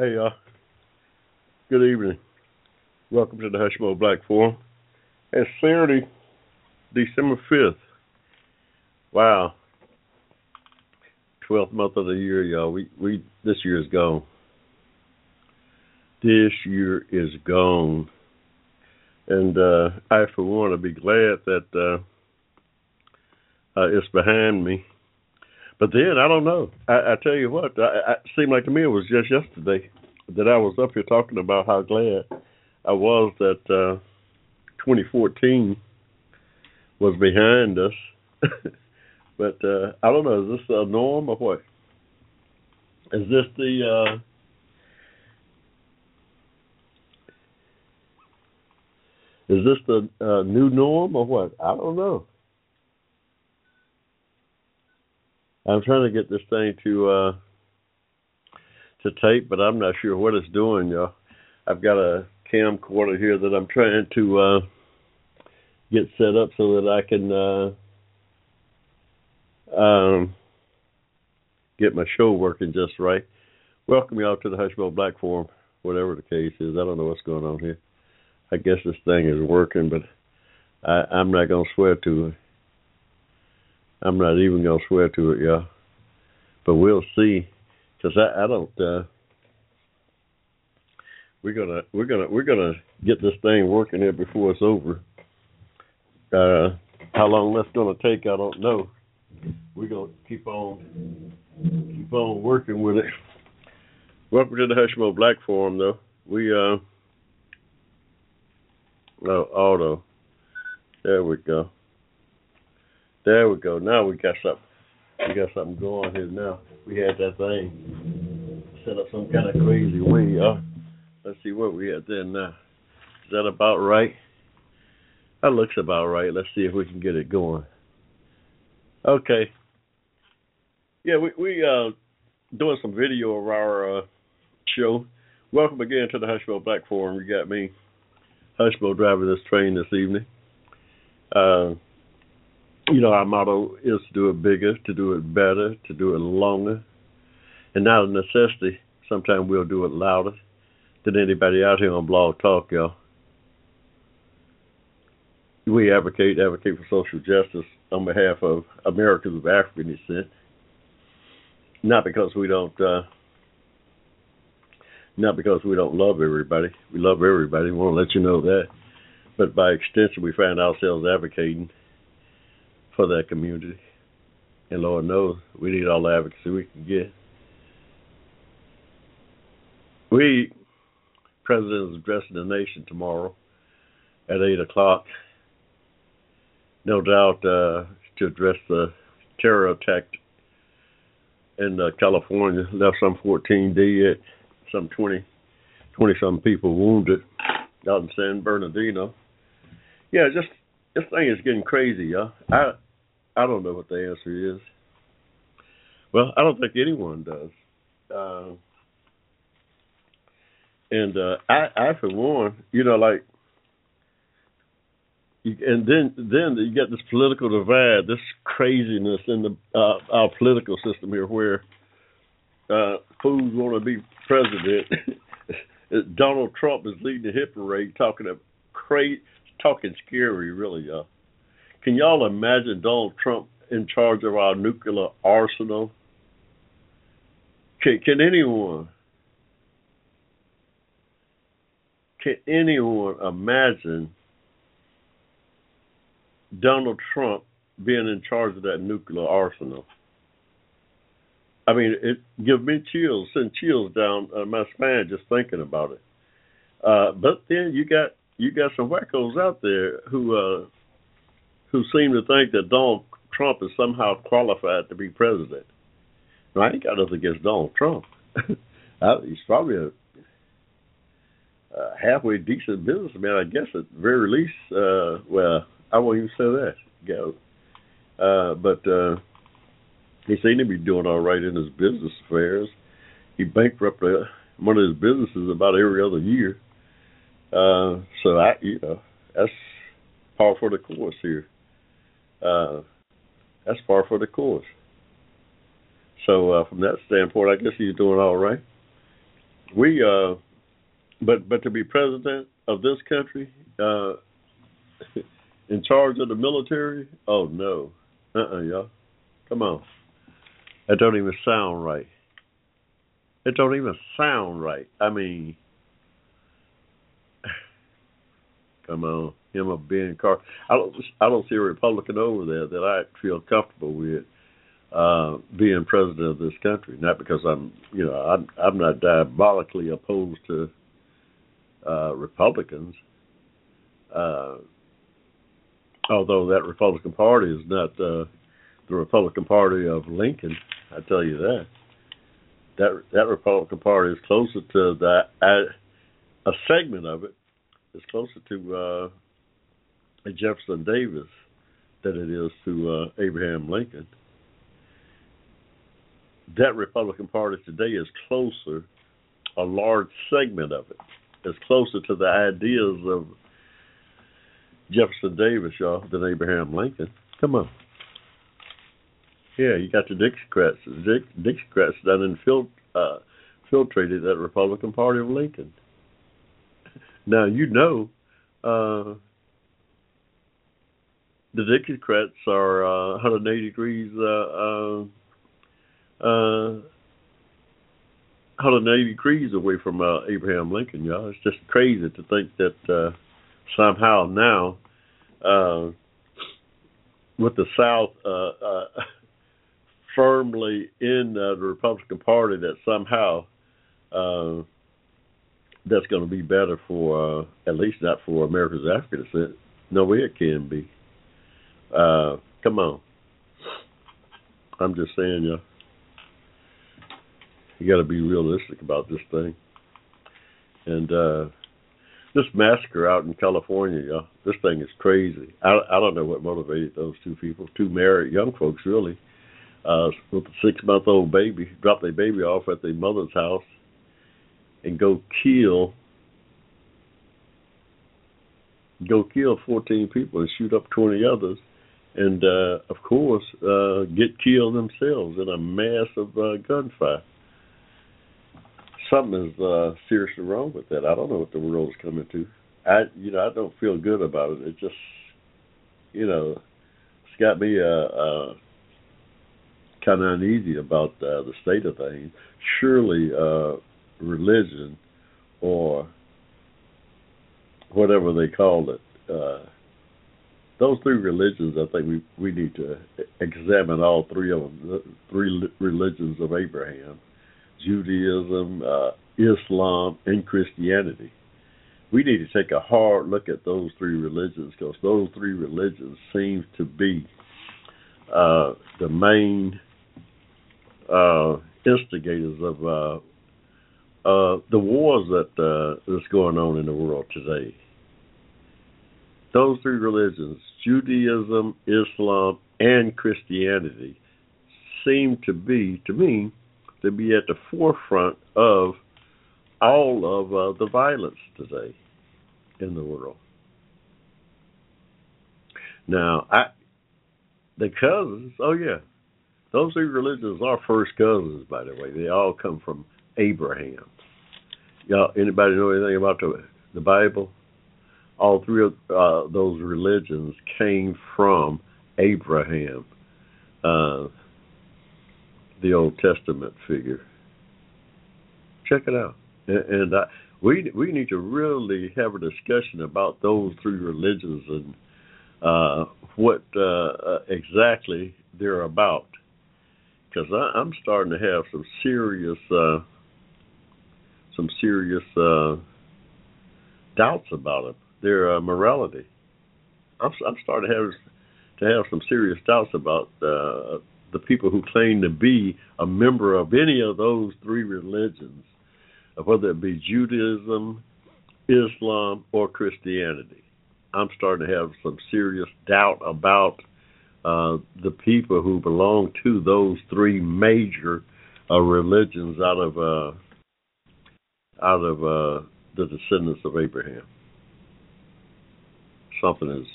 Hey, y'all. Good evening. Welcome to the Hushmo Black Forum. It's Saturday, December 5th. Wow. 12th month of the year, y'all. We, we, this year is gone. This year is gone. And uh, I, for one, to be glad that uh, uh, it's behind me. But then I don't know. I, I tell you what, I, I, it seemed like to me it was just yesterday that I was up here talking about how glad I was that uh, 2014 was behind us. but uh, I don't know. Is this a norm or what? Is this the uh, is this the uh, new norm or what? I don't know. I'm trying to get this thing to uh to tape, but I'm not sure what it's doing, y'all. I've got a camcorder here that I'm trying to uh get set up so that I can uh um get my show working just right. Welcome y'all to the Hushmo Black Forum, whatever the case is. I don't know what's going on here. I guess this thing is working, but I, I'm not gonna swear to it. I'm not even gonna swear to it, y'all. But we'll see, because I, I don't. uh We're gonna we're gonna we're gonna get this thing working here before it's over. Uh How long that's gonna take, I don't know. We're gonna keep on keep on working with it. Welcome to the Hushmo Black Forum, though. We uh oh auto. There we go. There we go. Now we got something. We got something going here now. We had that thing set up some kind of crazy way, y'all. Let's see what we had there now. Is that about right? That looks about right. Let's see if we can get it going. Okay. Yeah, we we uh doing some video of our uh show. Welcome again to the Hushmo Black Forum. You got me, Hushmo, driving this train this evening. Uh you know, our motto is to do it bigger, to do it better, to do it longer. And out of necessity, sometimes we'll do it louder than anybody out here on Blog Talk, y'all. We advocate advocate for social justice on behalf of Americans of African descent. Not because we don't uh not because we don't love everybody. We love everybody. We want to let you know that. But by extension we find ourselves advocating for that community. And Lord knows we need all the advocacy we can get. We, President is addressing the nation tomorrow at 8 o'clock. No doubt uh, to address the terror attack in uh, California. Left some 14 dead, some 20, 20 some people wounded out in San Bernardino. Yeah, just this thing is getting crazy, y'all. I I don't know what the answer is. Well, I don't think anyone does. Uh, and uh, I, I for one, you know, like, you, and then then you get this political divide, this craziness in the uh, our political system here, where uh, fools want to be president. Donald Trump is leading the hit parade, talking of crazy, talking scary, really, y'all. Can y'all imagine Donald Trump in charge of our nuclear arsenal? Can, can anyone? Can anyone imagine Donald Trump being in charge of that nuclear arsenal? I mean, it gives me chills, send chills down uh, my spine just thinking about it. Uh, but then you got you got some wackos out there who uh, who seem to think that Donald Trump is somehow qualified to be president. Now, I ain't got nothing against Donald Trump. he's probably a, a halfway decent businessman, I guess, at the very least. Uh, well, I won't even say that. Uh, but uh, he seemed to be doing all right in his business affairs. He bankrupted one of his businesses about every other year. Uh, so I, you know, that's par for the course here. Uh, that's par for the course. So uh, from that standpoint, I guess he's doing all right. We, uh, but but to be president of this country, uh, in charge of the military, oh no, uh, uh-uh, uh y'all, come on, that don't even sound right. It don't even sound right. I mean, come on, him a Ben Carson. I don't I don't see a Republican over there that I feel comfortable with uh, being president of this country. Not because I'm you know I'm I'm not diabolically opposed to uh, Republicans. Uh, although that Republican Party is not uh, the Republican Party of Lincoln, I tell you that. That that Republican Party is closer to that a segment of it is closer to uh, Jefferson Davis than it is to uh, Abraham Lincoln. That Republican Party today is closer, a large segment of it is closer to the ideas of Jefferson Davis, y'all, than Abraham Lincoln. Come on. Yeah, you got the Dixiecrats. The Dixiecrats done infil- uh, infiltrated that Republican Party of Lincoln. Now you know uh, the Dixiecrats are uh, 180 degrees uh, uh, 180 degrees away from uh, Abraham Lincoln, y'all. It's just crazy to think that uh, somehow now, uh, with the South uh, uh, firmly in uh, the Republican Party, that somehow uh, that's going to be better for, uh, at least not for America's African descent. No way it can be. Uh, come on. I'm just saying, y'all you got to be realistic about this thing. And uh this massacre out in California, yeah, this thing is crazy. I I don't know what motivated those two people, two married young folks, really, uh, with a six month old baby, drop their baby off at their mother's house, and go kill, go kill fourteen people and shoot up twenty others, and uh, of course uh, get killed themselves in a massive uh, gunfight something is uh, seriously wrong with that. I don't know what the world is coming to. I, you know, I don't feel good about it. It just, you know, it's got me uh, uh, kind of uneasy about uh, the state of things. Surely, uh, religion or whatever they call it, uh, those three religions, I think we we need to examine all three of them, the three religions of Abraham Judaism, uh, Islam, and Christianity. We need to take a hard look at those three religions because those three religions seem to be uh, the main uh, instigators of uh, uh, the wars that uh, that's going on in the world today. Those three religions, Judaism, Islam, and Christianity, seem to be, to me, to be at the forefront of all of uh, the violence today in the world. Now, I the cousins, oh yeah, those three religions are first cousins, by the way. They all come from Abraham. Y'all, anybody know anything about the the Bible? All three of uh, those religions came from Abraham. Uh, the Old Testament figure. Check it out, and, and I, we we need to really have a discussion about those three religions and uh, what uh, exactly they're about. Because I'm starting to have some serious uh, some serious uh, doubts about them, their uh, morality. I'm, I'm starting to have to have some serious doubts about uh, the people who claim to be a member of any of those three religions, whether it be Judaism, Islam, or Christianity. I'm starting to have some serious doubt about uh, the people who belong to those three major uh, religions out of uh, out of uh, the descendants of Abraham. Something is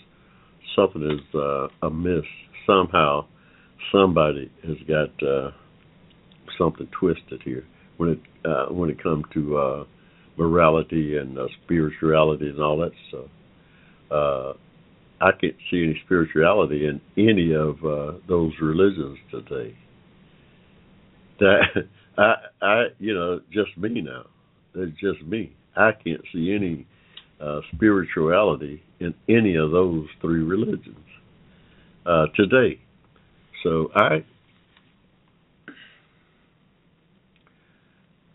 something is uh, amiss. Somehow, somebody has got uh, something twisted here when it uh, when it comes to uh, morality and uh, spirituality and all that stuff. Uh, I can't see any spirituality in any of uh, those religions today. That I, I, you know, just me now. That's just me. I can't see any uh, spirituality in any of those three religions uh, today. So I,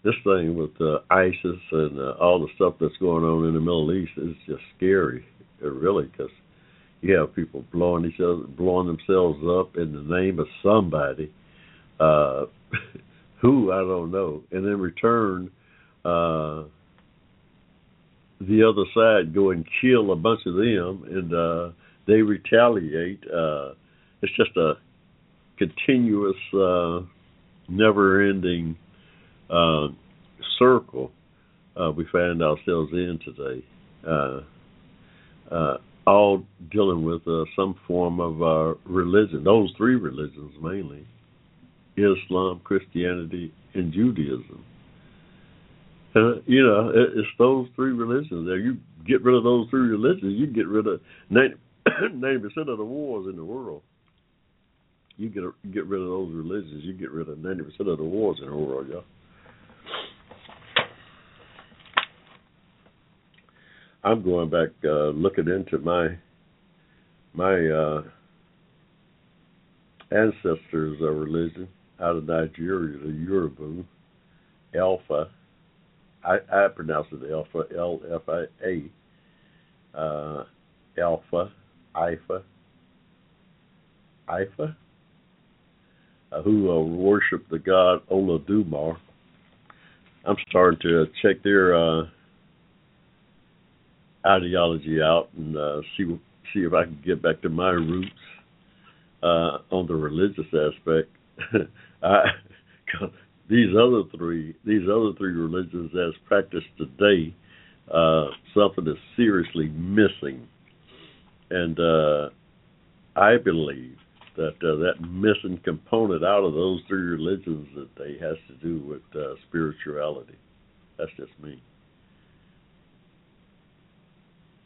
this thing with uh, ISIS and uh, all the stuff that's going on in the Middle East is just scary, uh, really, because you have people blowing each other, blowing themselves up in the name of somebody, uh, who I don't know, and in return, uh, the other side go and kill a bunch of them, and uh, they retaliate. Uh, it's just a continuous, uh, never-ending uh, circle uh, we find ourselves in today. Uh, uh, all dealing with uh, some form of uh, religion. Those three religions mainly: Islam, Christianity, and Judaism. Uh, you know, it, it's those three religions. There, you get rid of those three religions, you get rid of ninety percent of the wars in the world. You get get rid of those religions, you get rid of ninety percent of the wars in the world, y'all. I'm going back uh, looking into my my uh, ancestors' uh, religion out of Nigeria, the Yoruba, Alpha. I, I pronounce it Alpha, L F I A. Uh, Alpha, Ifa, Ifa, uh, who uh, worship the god Olodumare. I'm starting to check their uh, ideology out and uh, see see if I can get back to my roots uh, on the religious aspect. I, these other three these other three religions as practiced today, uh, something is seriously missing, and uh, I believe that uh, that missing component out of those three religions that they has to do with uh, spirituality. That's just me.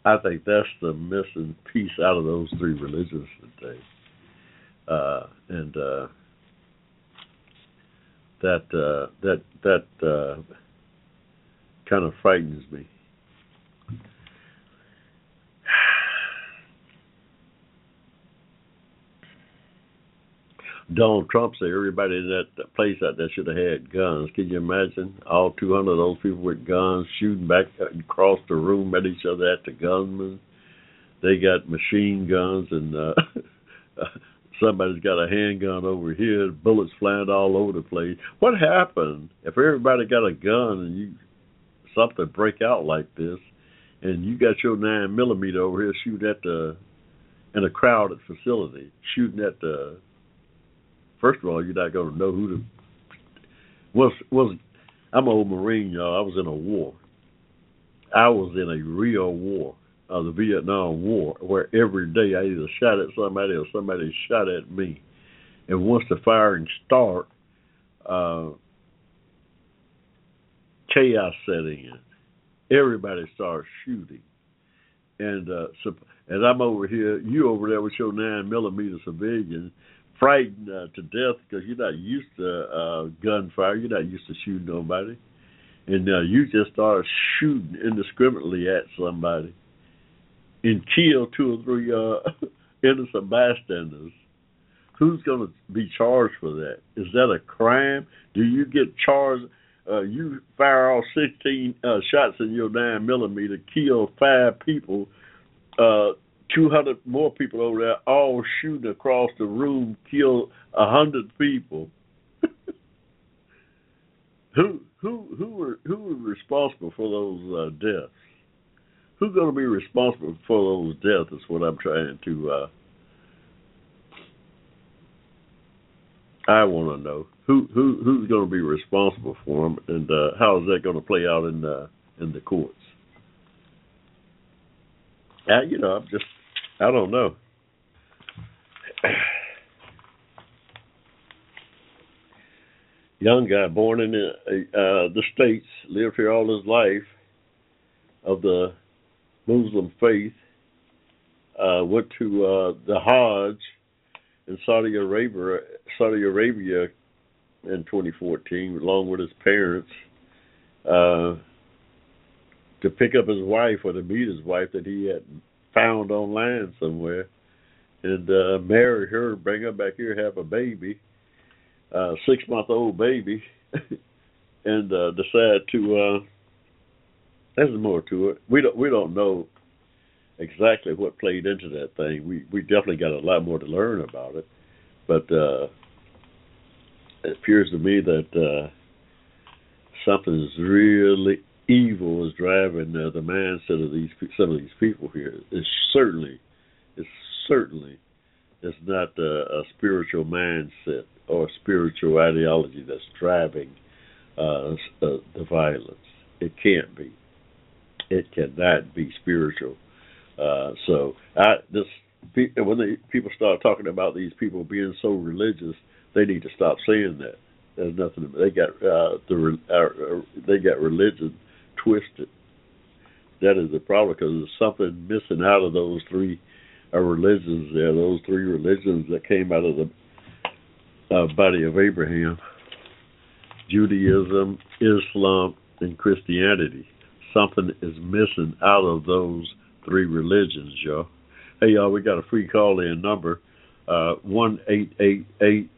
I think that's the missing piece out of those three religions today, uh, and uh, that uh, that that uh, kind of frightens me. Donald Trump said everybody in that place out there should have had guns. Can you imagine all 200 of those people with guns shooting back across the room at each other at the gunmen? They got machine guns and uh, somebody's got a handgun over here, bullets flying all over the place. What happened if everybody got a gun and you something break out like this, and you got your nine millimeter over here shooting at the in a crowded facility, shooting at the first of all, you're not going to know who the was was. I'm an old Marine, y'all. I was in a war. I was in a real war, uh, the Vietnam War, where every day I either shot at somebody or somebody shot at me. And once the firing start, uh, chaos set in. Everybody starts shooting, and uh, so, and I'm over here, you over there with your nine millimeter civilian frightened uh, to death because you're not used to uh, gunfire. You're not used to shooting nobody, and uh, you just start shooting indiscriminately at somebody and kill two or three uh, innocent bystanders. Who's going to be charged for that? Is that a crime? Do you get charged? Uh, you fire off 16 uh, shots in your nine millimeter, kill five people. Uh, 200 more people over there, all shooting across the room, kill a hundred people. who who who were who were responsible for those uh, deaths? Who's going to be responsible for those deaths? Is what I'm trying to. Uh, I want to know who who who's going to be responsible for them, and uh, how is that going to play out in the in the courts? Uh, you know, I'm just I don't know. Young guy born in the, uh, the states, lived here all his life, of the Muslim faith, uh, went to uh, the Hajj in Saudi Arabia, Saudi Arabia in 2014, along with his parents, uh, to pick up his wife or to meet his wife that he had found online somewhere, and uh, marry her, bring her back here, have a baby, uh, six month old baby, and uh, decide to. Uh, there's more to it. We don't we don't know exactly what played into that thing. We we definitely got a lot more to learn about it, but uh, it appears to me that uh, something really evil is driving uh, the mindset of these some of these people here. It's certainly, it's certainly, it's not a, a spiritual mindset or spiritual ideology that's driving uh, uh, the violence. It can't be. It cannot be spiritual. Uh, so I this when they, people start talking about these people being so religious, they need to stop saying that. There's nothing. They got uh, the uh, they got religion twisted. That is the problem because there's something missing out of those three uh, religions there. Those three religions that came out of the uh, body of Abraham: Judaism, Islam, and Christianity. Something is missing out of those three religions, y'all. Hey, y'all, we got a free call-in number uh, one eight eight eight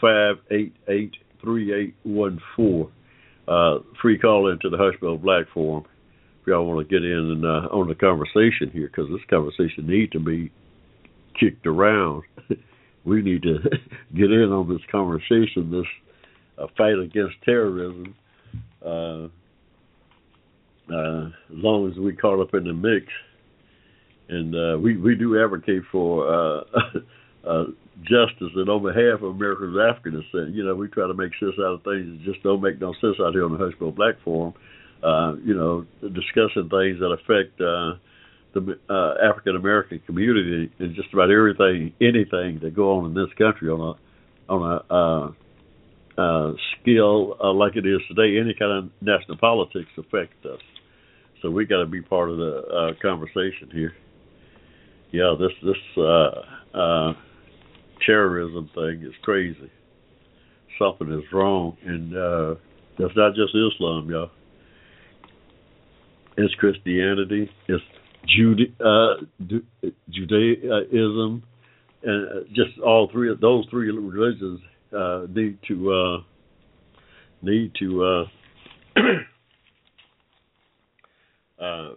five eight eight three eight one four uh, free call into the Hushmo Black Forum if y'all want to get in and uh, on the conversation here because this conversation need to be kicked around. we need to get in on this conversation, this uh, fight against terrorism. Uh, uh, as long as we caught up in the mix, and uh, we we do advocate for uh, uh, justice and on behalf of America's African descent. You know, we try to make sense out of things that just don't make no sense out here on the Hushmo Black Forum. Uh, you know, discussing things that affect uh, the uh, African American community and just about everything, anything that go on in this country on a on a uh, scale uh, like it is today. Any kind of national politics affect us, so we got to be part of the uh, conversation here. Yeah, this this uh, uh, terrorism thing is crazy. Something is wrong, and uh, that's not just Islam, y'all. It's Christianity, it's Jude, uh, Judaism, and uh, just all three of those three religions uh, need to uh, need to uh, uh,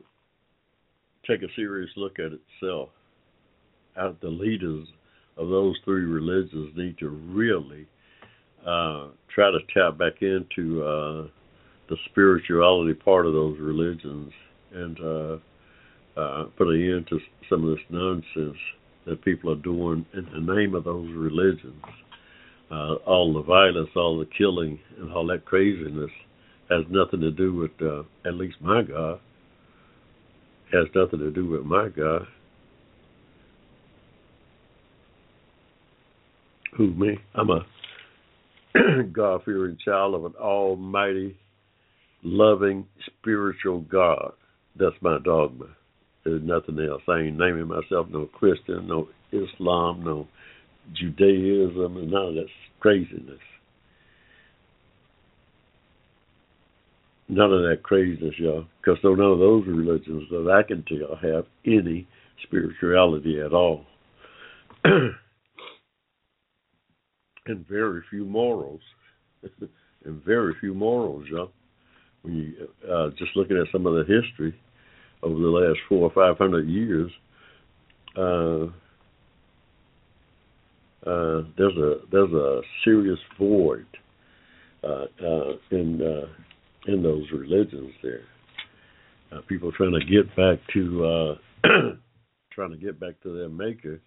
take a serious look at itself. At the leaders of those three religions need to really uh, try to tap back into uh, the spirituality part of those religions and put an end to some of this nonsense that people are doing in the name of those religions. Uh, all the violence, all the killing, and all that craziness has nothing to do with, uh, at least my God, has nothing to do with my God. Who me? I'm a God fearing child of an almighty, loving, spiritual God. That's my dogma. There's nothing else. I ain't naming myself no Christian, no Islam, no Judaism, and of that craziness. None of that craziness, y'all. Because none of those religions that I can tell have any spirituality at all. and very few morals, and very few morals, John. When you uh, just looking at some of the history over the last four or five hundred years uh, uh, there's a there's a serious void uh, uh, in uh, in those religions there. Uh, people trying to get back to trying to get back to their maker.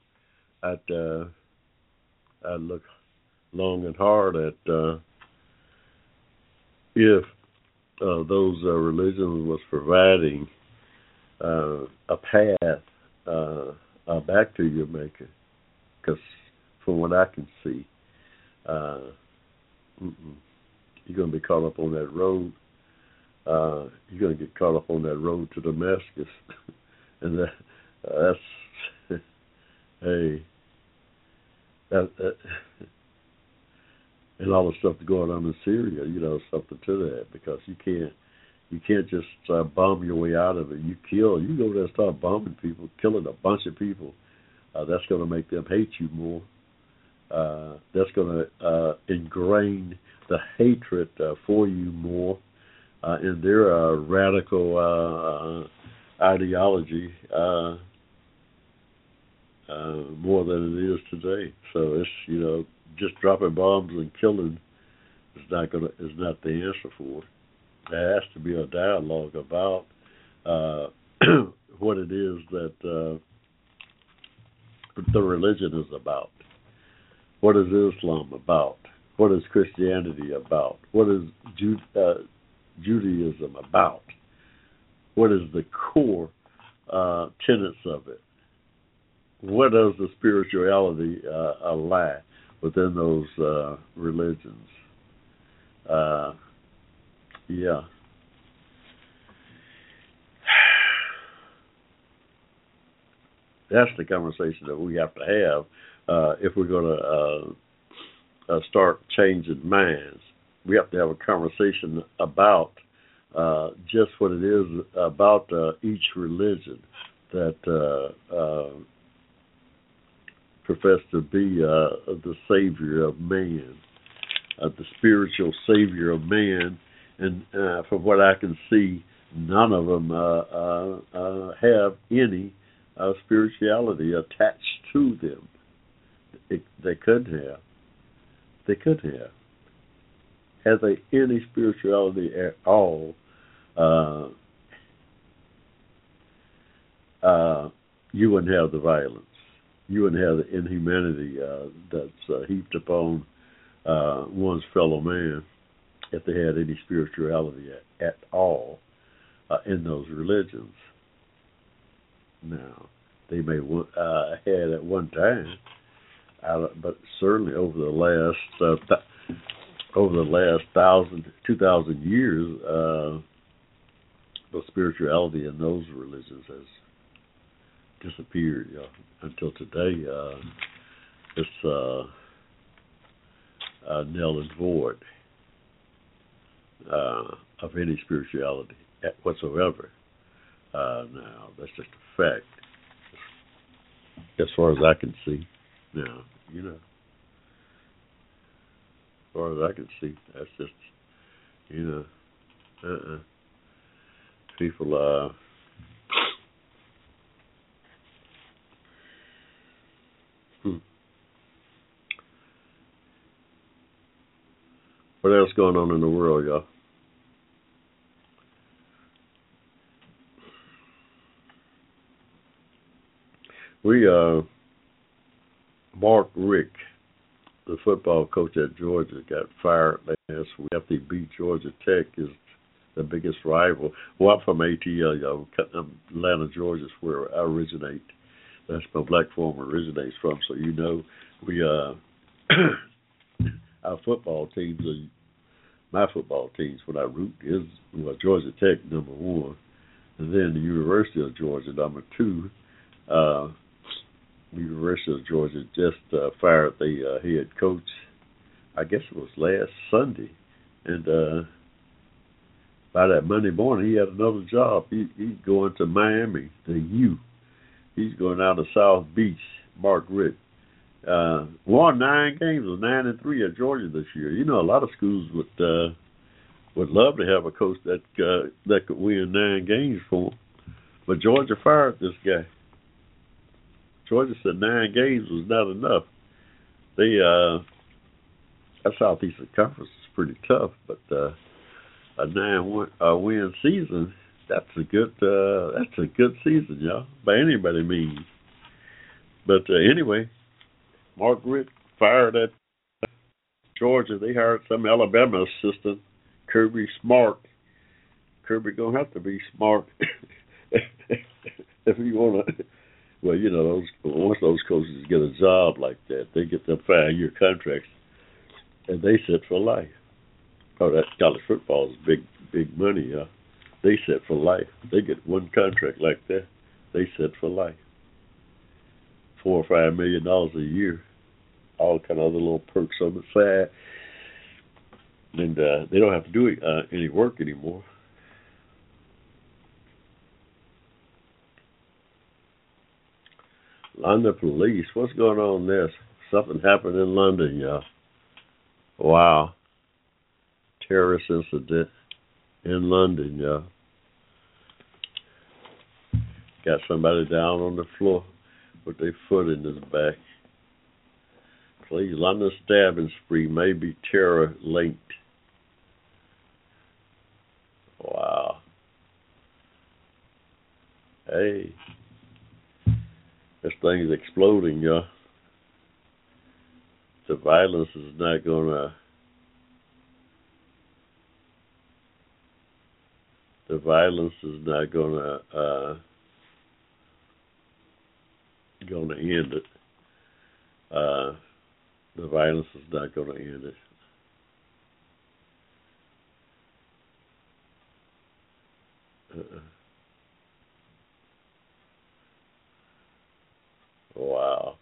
I'd I'd look long and hard at if those religions was providing a path back to your maker, because from what I can see, uh, you're going to be caught up on that road. Uh, you're going to get caught up on that road to Damascus, and that uh, that's hey that, that and all the stuff going on in Syria, you know, something to that because you can't you can't just uh, bomb your way out of it. You kill, you go there and start bombing people, killing a bunch of people. Uh, that's going to make them hate you more. Uh, that's going to uh, ingrain the hatred uh, for you more uh, in their uh, radical uh, ideology uh, uh, more than it is today. So it's you know just dropping bombs and killing is not going is not the answer for it. There has to be a dialogue about uh, what it is that uh, the religion is about. What is Islam about? What is Christianity about? What is uh, Judaism about? What is the core uh, tenets of it? What does the spirituality uh, lie within those uh, religions? Uh, yeah. That's the conversation that we have to have uh, if we're going to uh, uh, start changing minds. We have to have a conversation about uh, just what it is about uh, each religion that uh, uh, profess to be uh, the savior of man, uh, the spiritual savior of man, and uh, from what I can see, none of them uh, uh, uh, have any uh, spirituality attached to them. It, they could have. They could have. Have they any spirituality at all? Uh, uh, you wouldn't have the violence. You wouldn't have the inhumanity uh, that's uh, heaped upon uh, one's fellow man if they had any spirituality at, at all uh, in those religions. Now, they may uh, had at one time, but certainly over the last uh, th- over the last thousand, two thousand years, uh, the spirituality in those religions has disappeared. You know, until today, uh, it's uh, uh, null and void uh, of any spirituality whatsoever. Uh, now, that's just a fact, as far as I can see. Now, you know, as far as I can see, that's just, you know, uh-uh. People, uh, hmm. What else going on in the world, y'all? We uh Mark Richt, the football coach at Georgia, got fired last week after he beat Georgia Tech is the biggest rival. Well, I'm from ATL, y'all. Atlanta, Georgia's where I originate. That's my black form originates from. So you know, we uh our football teams are my football teams when I root is well, Georgia Tech number one, and then the University of Georgia number two. Uh, University of Georgia just uh, fired the uh, head coach. I guess it was last Sunday, and uh, by that Monday morning, he had another job. He, he's going to Miami, the U. He's going out to South Beach, Mark Richt. Uh, won nine games, was nine and three at Georgia this year. You know, a lot of schools would uh, would love to have a coach that uh, that could win nine games for them, but Georgia fired this guy Georgia said nine games was not enough. They uh, that Southeastern Conference is pretty tough, but uh, a nine uh, win season that's a good uh, that's a good season, y'all, by anybody means. But uh, anyway, Mark Richt fired at Georgia. They hired some Alabama assistant, Kirby Smart. Kirby gonna have to be smart if you wanna. Well, you know, those once those coaches get a job like that, they get them five-year contracts, and they sit for life. Oh, that college football is big, big money, yeah. They sit for life. They get one contract like that, they sit for life. Four or five million dollars a year, all kind of other little perks on the side, and uh, they don't have to do uh, any work anymore. London police, what's going on there? Something happened in London, y'all. Wow. Terrorist incident in London, y'all. Got somebody down on the floor with their foot in his back. Please, London stabbing spree may be terror linked. Wow. Hey. This thing's exploding, y'all. The violence is not gonna the violence is not gonna uh gonna end it. Uh the violence is not gonna end it. Uh-uh. Wow.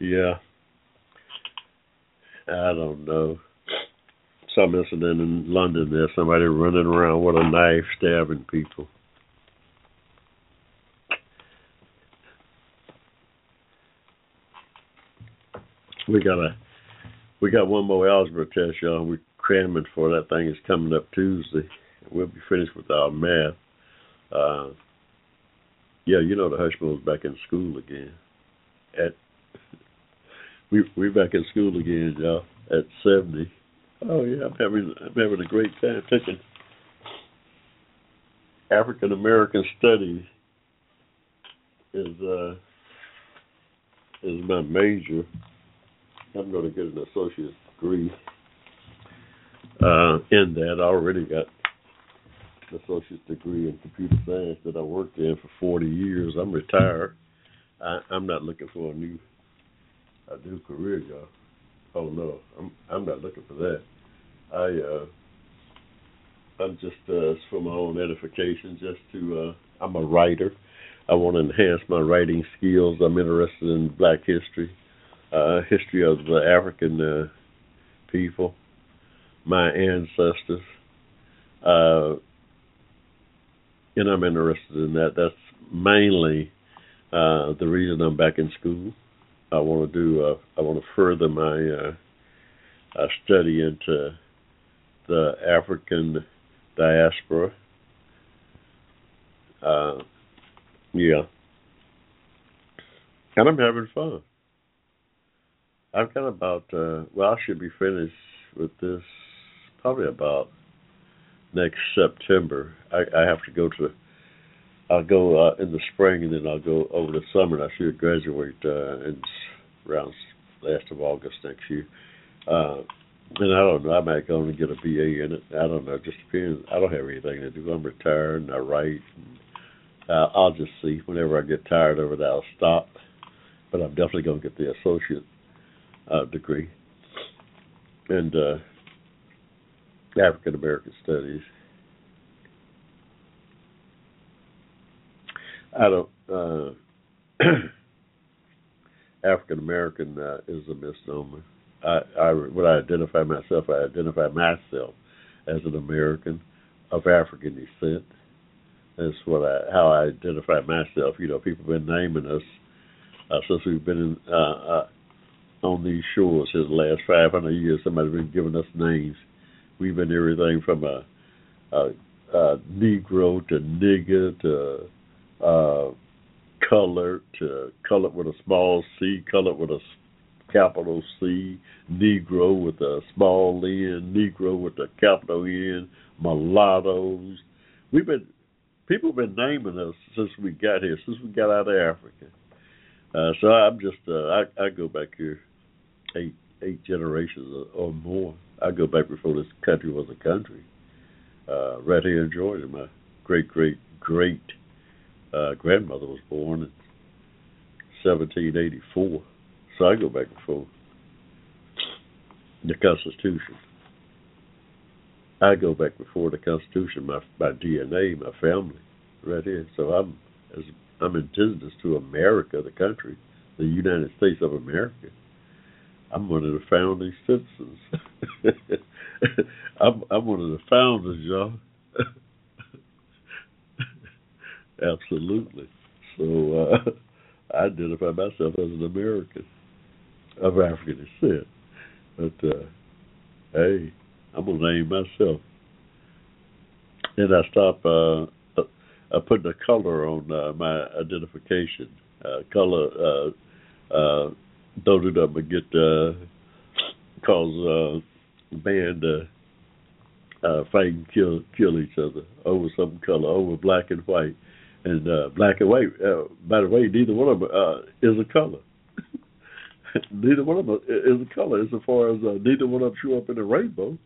Yeah. I don't know. Some incident in London there, somebody running around with a knife stabbing people. We got a we got one more algebra test, y'all. We're cramming for that thing is coming up Tuesday. We'll be finished with our math. Uh, yeah, you know the Hushmos back in school again. At we we're back in school again, y'all. At seventy. Oh yeah, I'm having I'm having a great time taking African American studies is uh is my major. I'm going to get an associate's degree uh, in that. I already got associate's degree in computer science that I worked in for 40 years. I'm retired. I, I'm not looking for a new a new career job. Oh no, I'm I'm not looking for that. I uh, I'm just uh, for my own edification, just to uh, I'm a writer. I want to enhance my writing skills. I'm interested in Black history, uh, history of the African uh, people, my ancestors, uh, and I'm interested in that. That's mainly uh, the reason I'm back in school. I want to do. Uh, I want to further my uh, uh, study into the African diaspora. Uh, yeah, and I'm having fun. I've got about. Uh, well, I should be finished with this probably about next September. I, I have to go to. I'll go uh, in the spring and then I'll go over the summer. And I should graduate uh, in around last of August next year. Uh, and I don't know. I might go and get a BA in it. I don't know. Just depends. I don't have anything to do. I'm retired and I write. And, uh, I'll just see. Whenever I get tired of it, I'll stop. But I'm definitely going to get the associate uh, degree. And uh, African American Studies. I don't. Uh, African American uh, is a misnomer. I, I, when I identify myself, I identify myself as an American of African descent. That's what I, how I identify myself. You know, people have been naming us uh, since we've been in, uh, uh, on these shores for the last 500 years. Somebody's been giving us names we've been everything from a, a uh, Negro to nigger to uh, colored to colored with a small c, colored with a capital C, Negro with a small N, Negro with a capital N, mulattoes. We've been people have been naming us since we got here, since we got out of Africa. Uh, so I'm just uh, I I go back here eight eight generations or more. I go back before this country was a country. Uh, right here in Georgia, my great great great uh, grandmother was born in 1784. So I go back before the Constitution. I go back before the Constitution, my my DNA, my family, right here. So I'm as I'm indigenous to America, the country, the United States of America. I'm one of the founding citizens. I'm I'm one of the founders, y'all. Absolutely. So uh, I identify myself as an American of African descent. But uh, hey, I'm gonna name myself. And I stop uh, uh, putting a color on uh, my identification. Uh, color uh, uh, don't do nothing but get uh, cause uh, band uh, uh, fight and kill kill each other over some color, over black and white. And uh, black and white, uh, by the way, neither one of them uh, is a color. neither one of them is a color as far as uh, neither one of them show up in the rainbow.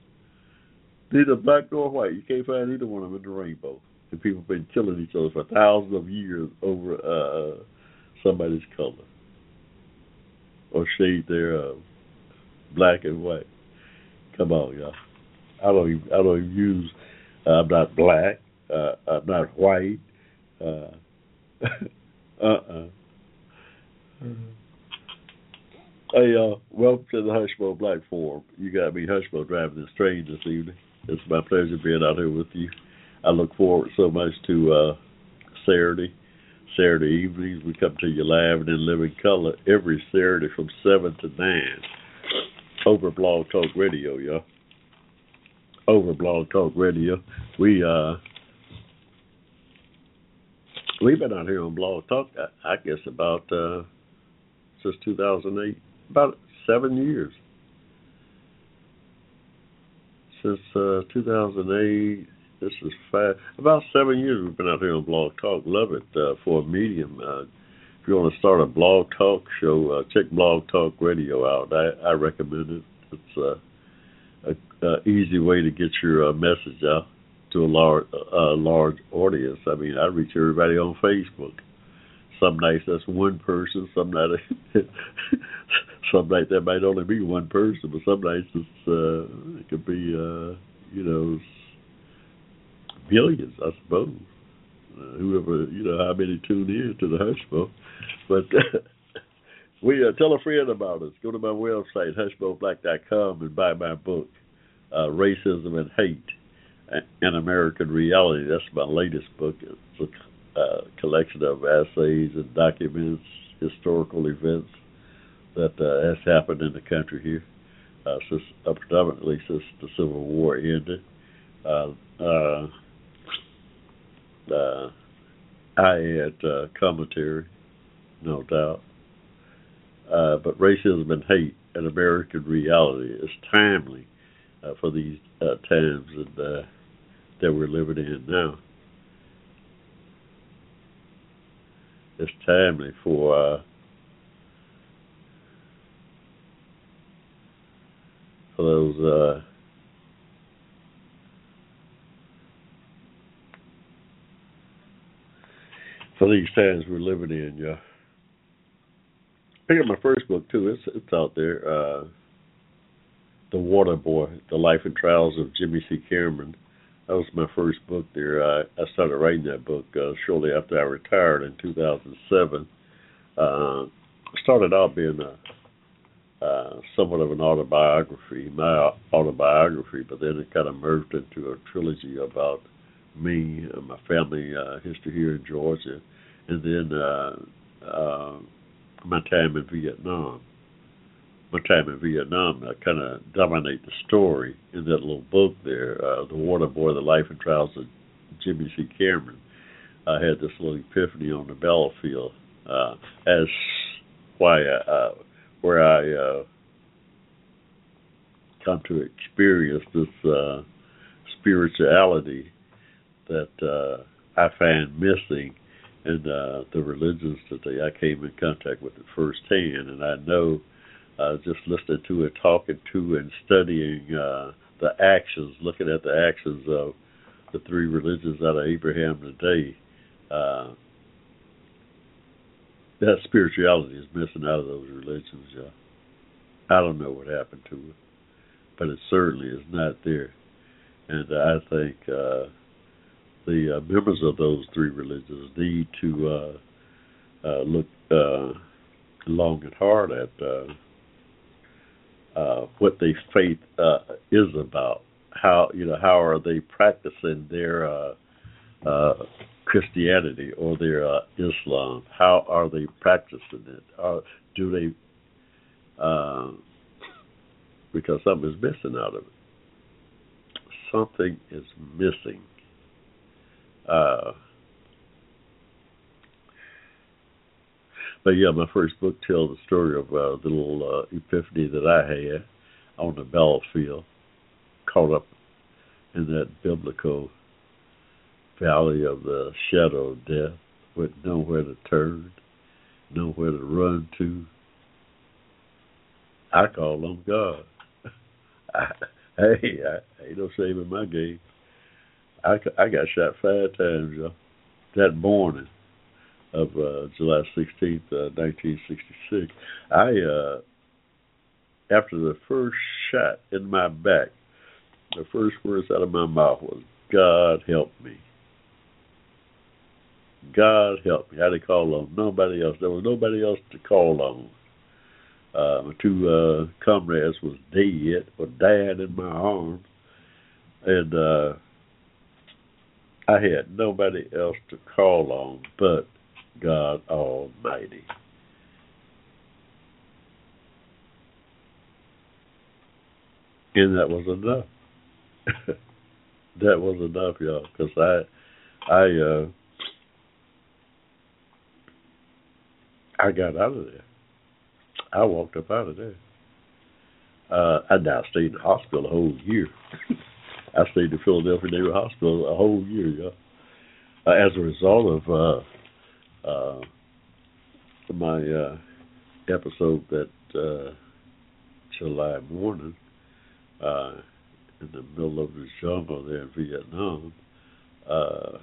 Neither black nor white. You can't find either one of them in the rainbow. And people have been killing each other for thousands of years over uh, somebody's color or shade thereof, black and white. Come on, y'all. I don't even, I don't even use. Uh, I'm not black. Uh, I'm not white. Uh uh. uh Hey, uh, welcome to the Hushmo Black Forum. You got me, Hushmo, driving this train this evening. It's my pleasure being out here with you. I look forward so much to uh, Saturday. Saturday evenings, we come to you live and in living color every Saturday from 7 to 9 over Blog Talk Radio, y'all. Over Blog Talk Radio. We, uh, we've been out here on Blog Talk, I, I guess, about uh, since 2008 about seven years. Since uh, 2008, this is five, about seven years we've been out here on Blog Talk. Love it uh, for a medium. Uh, if you want to start a blog talk show, uh, check Blog Talk Radio out. I, I recommend it. It's uh, a, a easy way to get your uh, message out to a large, uh, large audience. I mean, I reach everybody on Facebook. Some nights that's one person. Some nights some nights that might only be one person, but some nights it's uh, it could be uh, you know billions, I suppose. Uh, whoever you know how many tune in to the Hushmo, but we uh, tell a friend about us. Go to my website hushmoblack.com and buy my book, uh, Racism and Hate, an American Reality. That's my latest book. It's a uh, collection of essays and documents, historical events that uh, has happened in the country here uh, since uh, predominantly since the Civil War ended. Uh, uh, uh, I had uh, commentary, no doubt, uh, but racism and hate and American reality is timely uh, for these uh, times and, uh, that we're living in now. It's timely for uh, for those uh, for these times we're living in, yeah. Pick up my first book too. It's it's out there. Uh, the Water Boy: The Life and Trials of Jimmy C. Cameron. That was my first book there. I, I started writing that book uh, shortly after I retired in 2007. Uh, started out being a uh, somewhat of an autobiography, my autobiography, but then it kind of merged into a trilogy about me and my family uh, history here in Georgia, and then uh, uh, my time in Vietnam. My time in Vietnam kind of dominate the story in that little book there, uh, The Water Boy, The Life and Trials of Jimmy C. Cameron, I had this little epiphany on the battlefield uh, as why I, uh, where I uh, come to experience this uh, spirituality that uh, I find missing in uh, the religions that they, I came in contact with at firsthand, and I know uh, just listening to it, talking to, and studying uh, the actions, looking at the actions of the three religions out of Abraham today, uh, that spirituality is missing out of those religions. Yeah. I don't know what happened to it, but it certainly is not there. And I think uh, the uh, members of those three religions need to uh, uh, look uh, long and hard at uh, uh, what their faith uh, is about. How you know how are they practicing their uh, uh, Christianity or their uh, Islam? How are they practicing it? Or do they? Uh, because something is missing out of it. Something is missing. Uh, but yeah, my first book tells the story of uh, the little uh, epiphany that I had on the battlefield, caught up in that biblical valley of the shadow of death, with nowhere to turn, nowhere to run to. I call on God. I, hey, I, ain't no saving my game. I, I got shot five times, y'all. That morning of uh, July 16th, uh, 1966. I, uh, after the first shot in my back, the first words out of my mouth was, God help me. God help me. I didn't call on nobody else. There was nobody else to call on. Uh, my two uh, comrades was dead or died in my arms, and uh, I had nobody else to call on but God Almighty. And that was enough. that was enough, y'all, because I, I, uh, I got out of there. I walked up out of there. Uh, I now stayed in the hospital a whole year. I stayed the Philadelphia Naval Hospital a whole year, yeah. Uh, as a result of uh, uh, my uh, episode that uh, July morning uh, in the middle of the jungle there in Vietnam. Uh,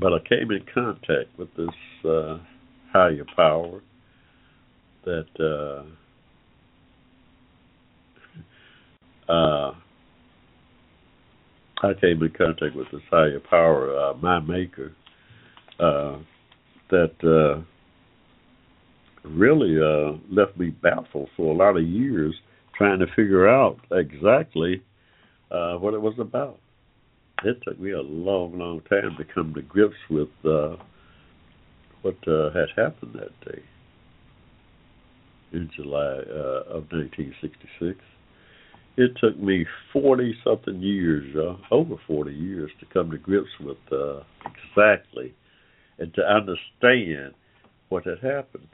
but I came in contact with this uh, higher power that uh, uh, I came in contact with this higher power, uh, my maker, uh, that uh, really uh, left me baffled for a lot of years, trying to figure out exactly uh, what it was about. It took me a long, long time to come to grips with uh, what uh, had happened that day in July uh, of 1966. It took me 40 something years, uh, over 40 years, to come to grips with uh, exactly and to understand what had happened.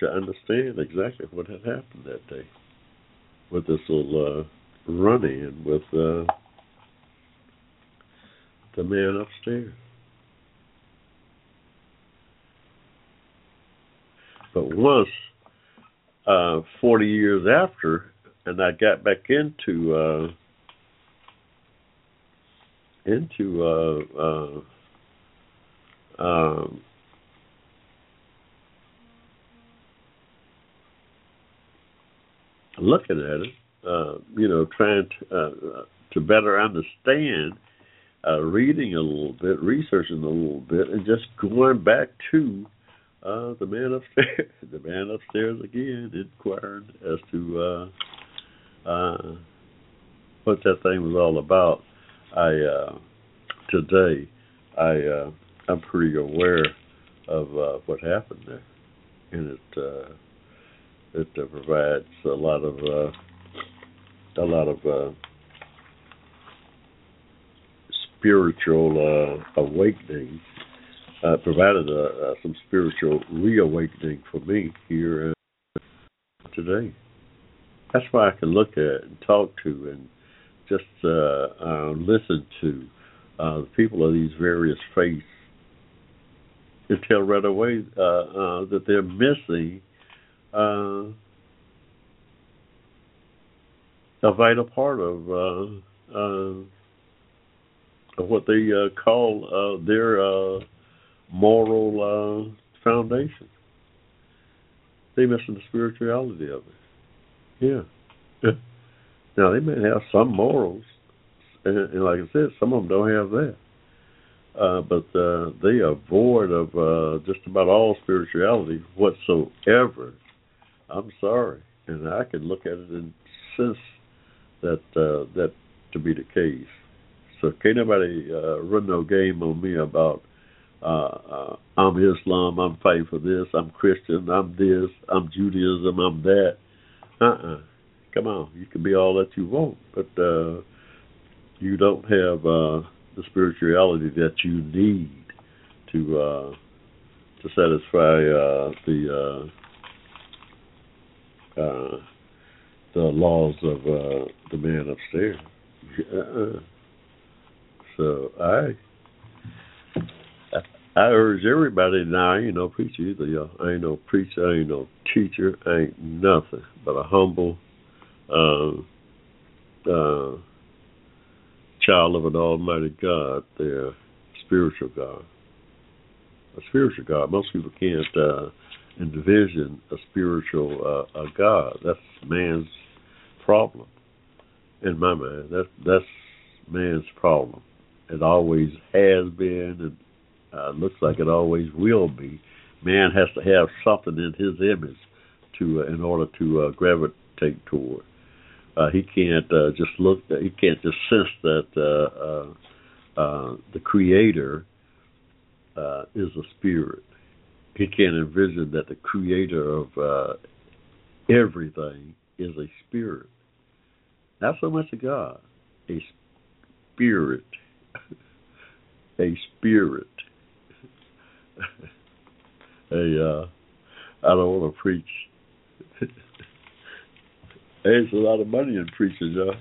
To understand exactly what had happened that day with this little uh, run in with uh, the man upstairs. But once, uh, 40 years after, and I got back into uh, into uh, uh, um, looking at it, uh, you know, trying to, uh, to better understand, uh, reading a little bit, researching a little bit, and just going back to uh, the man upstairs, the man upstairs again, inquiring as to uh, uh, what that thing was all about. I uh, today, I uh, I'm pretty aware of uh, what happened there, and it it provides a lot of a lot of spiritual awakening, uh, provided uh, some spiritual reawakening for me here today. That's why I can look at and talk to and just uh, uh, listen to the people of these various faiths and tell right away uh, uh, that they're missing a vital part of of what they call their moral uh, foundation. They missing the spirituality of it. Yeah. now they may have some morals, and, and like I said, some of them don't have that. Uh, but uh, they are void of uh, just about all spirituality whatsoever. I'm sorry, and I can look at it and sense that uh, that to be the case. So can't nobody uh, run no game on me about uh, uh, I'm Islam, I'm fighting for this, I'm Christian, I'm this, I'm Judaism, I'm that. Uh-uh. Come on, you can be all that you want, but uh, you don't have uh, the spirituality that you need to uh, to satisfy uh, the uh, uh, the laws of uh, the man upstairs. Uh-uh. So I I urge everybody now. I ain't no preacher either, y'all. I ain't no preacher. I ain't no teacher. I ain't nothing but a humble uh, uh, child of an Almighty God. There, spiritual God. A spiritual God. Most people can't uh, envision a spiritual uh, a God. That's man's problem. In my mind, that's that's man's problem. It always has been, and uh, looks like it always will be. Man has to have something in his image to uh, in order to uh, gravitate toward. Uh, he can't uh, just look. He can't just sense that uh, uh, uh, the Creator uh, is a spirit. He can't envision that the Creator of uh, everything is a spirit. Not so much a God, a spirit. a spirit. hey, uh, I don't want to preach. There's a lot of money in preaching, y'all.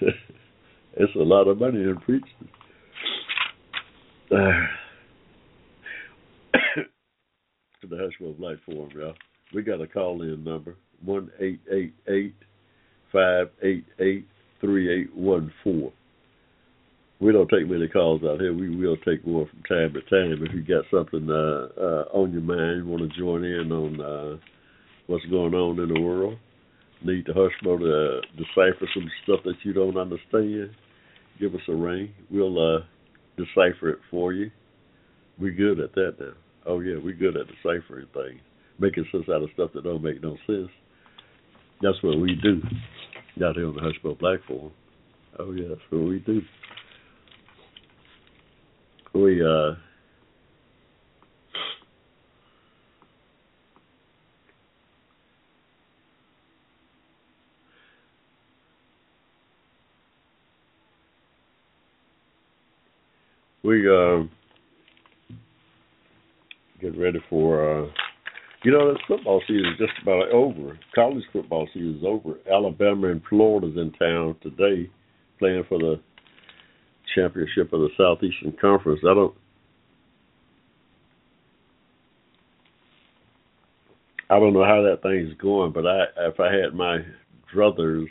it's a lot of money in preaching. Uh, the Hushmo Life Forum, y'all. We got a call in number one eight eight eight five eight eight three eight one four. We don't take many calls out here. We will take more from time to time. If you got something uh, uh, on your mind, you want to join in on uh, what's going on in the world, need the Hushmo to decipher some stuff that you don't understand, give us a ring. We'll uh, decipher it for you. We're good at that now. Oh yeah, we're good at deciphering things, making sense out of stuff that don't make no sense. That's what we do out here on the Hushmo Black Forum. Oh yeah, that's what we do. We uh we uh get ready for uh you know the football season is just about over. College football season is over. Alabama and Florida's in town today playing for the championship of the Southeastern Conference. I don't I don't know how that thing's going, but I if I had my druthers,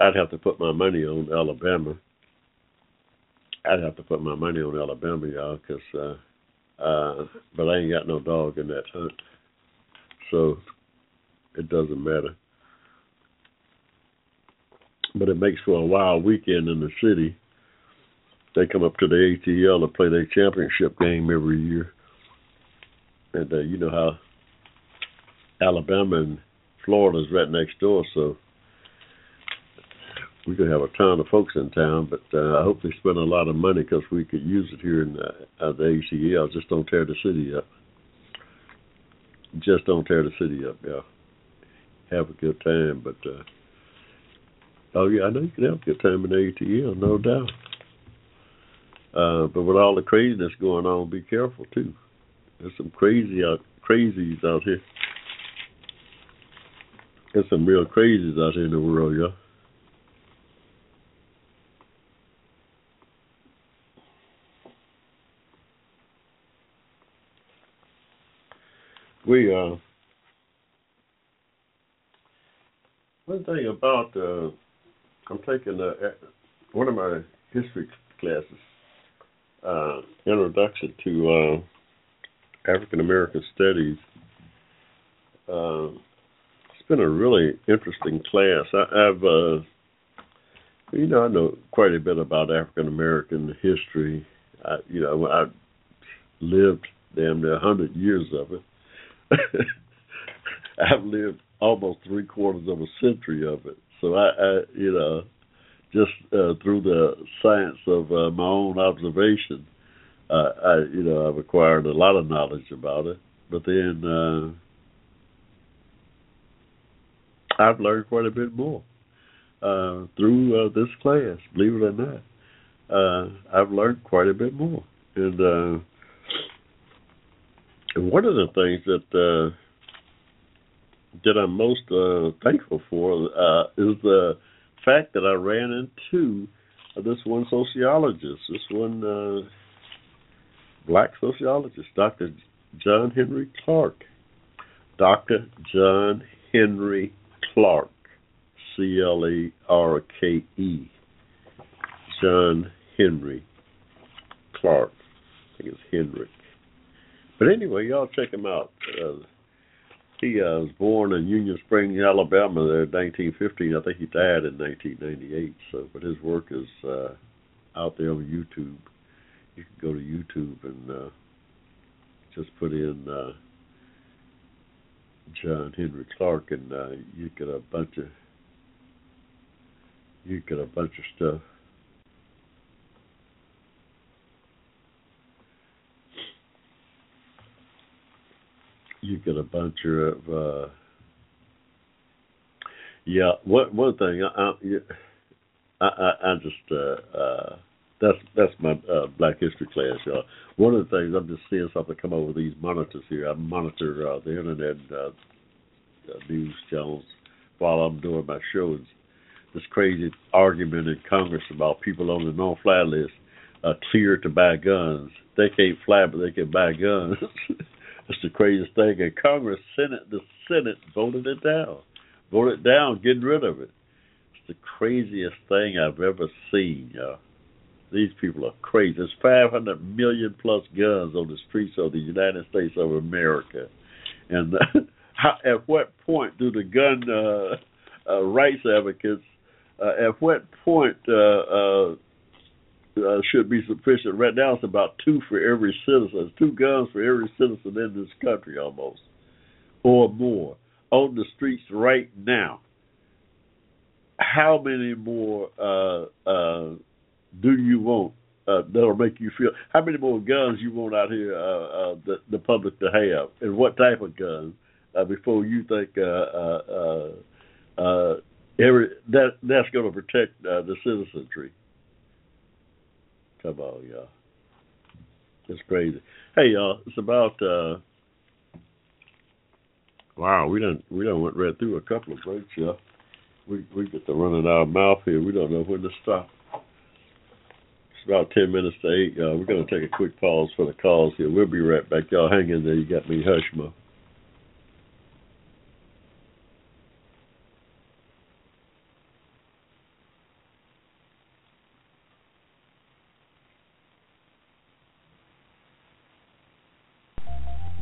I'd have to put my money on Alabama. I'd have to put my money on Alabama, y'all, because uh, uh, but I ain't got no dog in that hunt, so it doesn't matter. But it makes for a wild weekend in the city. They come up to the ATL to play their championship game every year, and uh, you know how Alabama and Florida's right next door, so we're gonna have a ton of folks in town, but uh, I hope they spend a lot of money because we could use it here in uh, the ATL. Just don't tear the city up. Just don't tear the city up, yeah. Have a good time, but uh, Oh yeah, I know you can have a good time in ATL, no doubt. Uh, but with all the craziness going on, be careful too. There's some crazy out, crazies out here. There's some real crazies out here in the world, y'all. We uh one thing about uh I'm taking uh, one of my history classes, uh, introduction to uh, African American studies. Uh, it's been a really interesting class. I, I've, uh, you know, I know quite a bit about African American history. I, you know, I lived damn near a hundred years of it. I've lived almost three quarters of a century of it. So I, I you know, just uh, through the science of uh, my own observation, uh, I, you know, I've acquired a lot of knowledge about it. But then uh, I've learned quite a bit more uh, through uh, this class. Believe it or not, I've learned quite a bit more. And, uh, and one of the things that that I'm most thankful for uh, is the fact that I ran into this one sociologist, this one uh, black sociologist, Dr. John Henry Clarke. Dr. John Henry Clarke, C L E R K E. John Henry Clarke. I think it's Henrik. But anyway, y'all check him out. Uh, he uh, was born in Union Springs, Alabama, there in 1915. I think he died in 1998. So, but his work is uh, out there on YouTube. You can go to YouTube and uh, just put in uh, John Henry Clarke, and uh, you get a bunch of you get a bunch of stuff. You get a bunch of uh yeah one one thing i i i, I just uh uh that's that's my uh, Black History class, y'all. One of the things I'm just seeing something come over these monitors here. I monitor uh, the internet uh, uh, news channels while I'm doing my shows. This crazy argument in Congress about people on the no-fly list uh, cleared to buy guns. They can't fly, but they can buy guns. It's the craziest thing. And Congress, Senate, the Senate voted it down, voted down, getting rid of it. It's the craziest thing I've ever seen, y'all. These people are crazy. There's 500 million plus guns on the streets of the United States of America, and uh, how, at what point do the gun uh, uh, rights advocates? Uh, at what point uh, uh, uh, should be sufficient. Right now, it's about two for every citizen. Two guns for every citizen in this country, almost, or more, on the streets right now. How many more uh, uh, do you want uh, that'll make you feel? How many more guns you want out here, uh, uh, the, the public to have, and what type of guns uh, before you think uh, uh, uh, uh, every that that's going to protect uh, the citizenry? Come on, y'all. It's crazy. Hey, y'all. It's about. uh Wow, we don't we don't went right through a couple of breaks, y'all. We we get to running our mouth here. We don't know when to stop. It's about ten minutes to eight, y'all. We're gonna take a quick pause for the calls here. We'll be right back. Y'all hang in there. You got me hush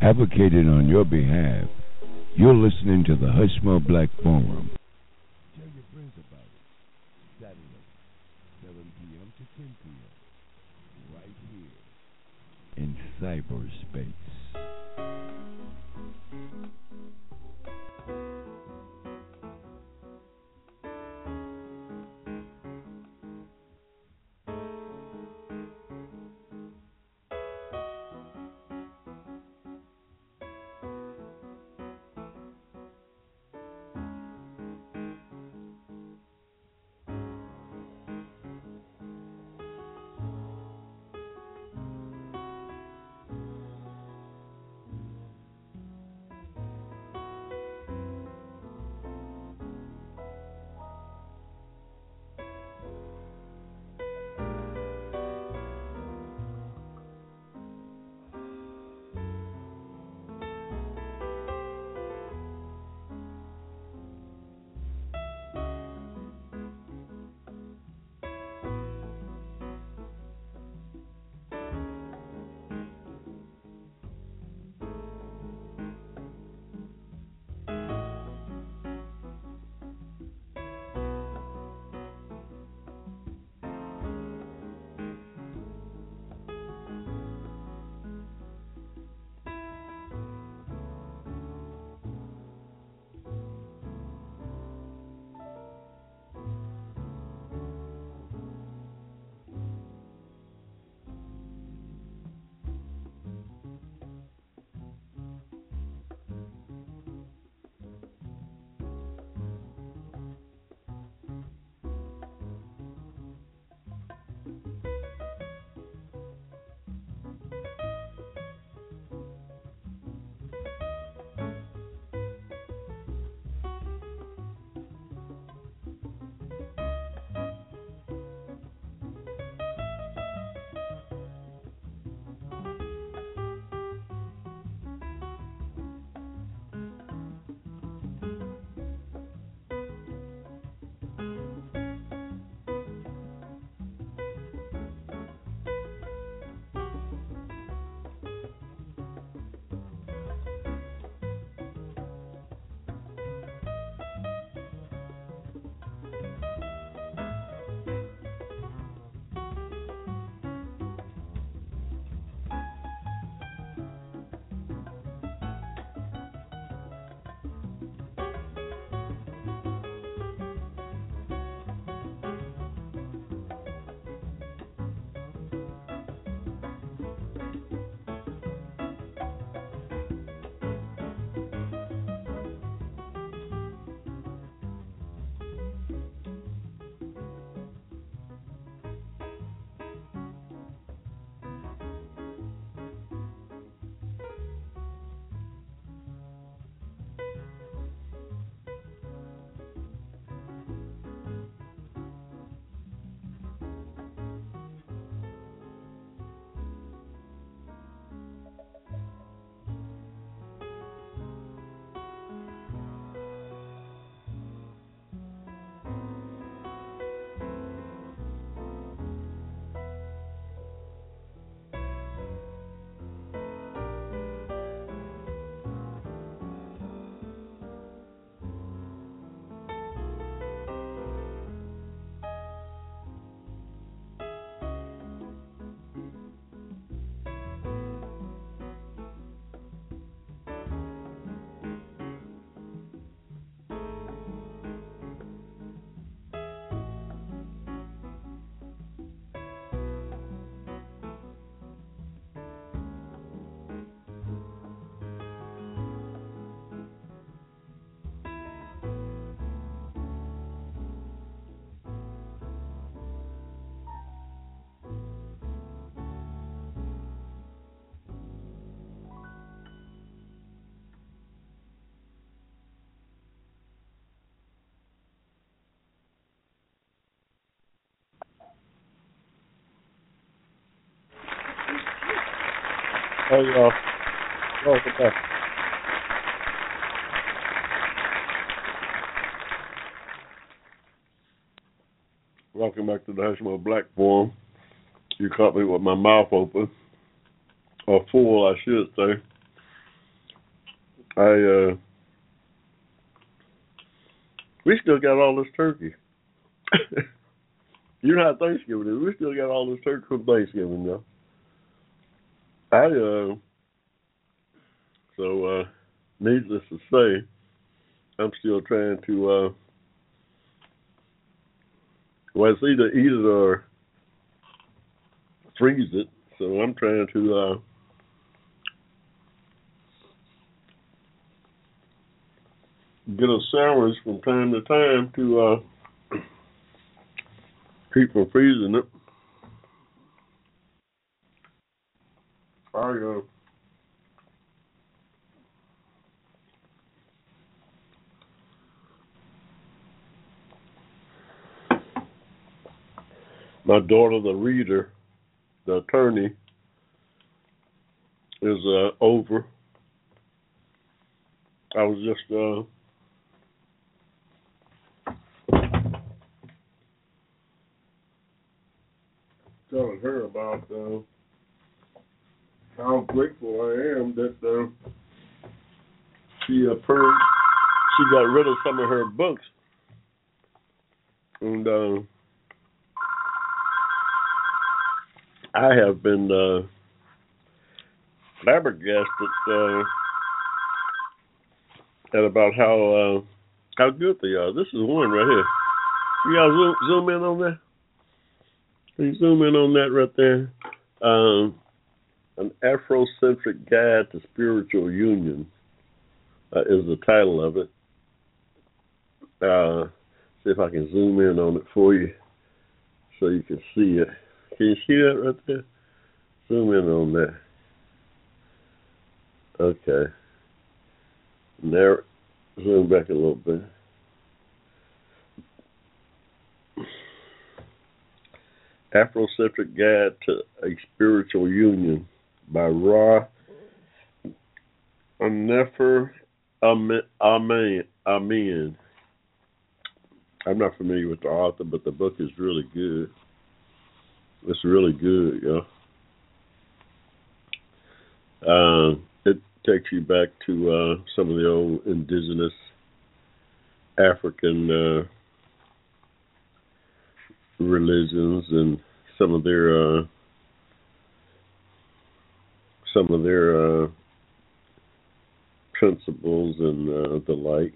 mo. advocating on your behalf. You're listening to the Hushmo Black Forum. Tell your friends about it. Saturday, 7 p.m. to 10 p.m. Right here in cyberspace. Hey, y'all. Welcome back. Welcome back to the Hushmo Black Forum. You caught me with my mouth open, or full, I should say. I, uh, we still got all this turkey. you know how Thanksgiving is. We still got all this turkey from Thanksgiving, though. I, uh, so, uh, needless to say, I'm still trying to, uh, well, it's either eat it or freeze it. So I'm trying to, uh, get a sandwich from time to time to, uh, keep from freezing it. I, uh, my daughter, the reader, the attorney, is uh, over. I was just uh, telling her about uh, how grateful I am that uh, she approved. She got rid of some of her books, and. Uh, I have been uh, flabbergasted uh, at about how uh, how good they are. This is one right here. You guys zoom, zoom in on that. Can you zoom in on that right there? Um, an Afrocentric Guide to Spiritual Union uh, is the title of it. Uh, see if I can zoom in on it for you so you can see it. Can you see that right there? Zoom in on that. Okay. There, zoom back a little bit. Afrocentric Guide to a Spiritual Union by Ra Nefer Amen. I'm not familiar with the author, but the book is really good. It's really good, yeah. Uh, it takes you back to uh, some of the old indigenous African uh, religions and some of their uh, some of their uh, principles and uh, the like.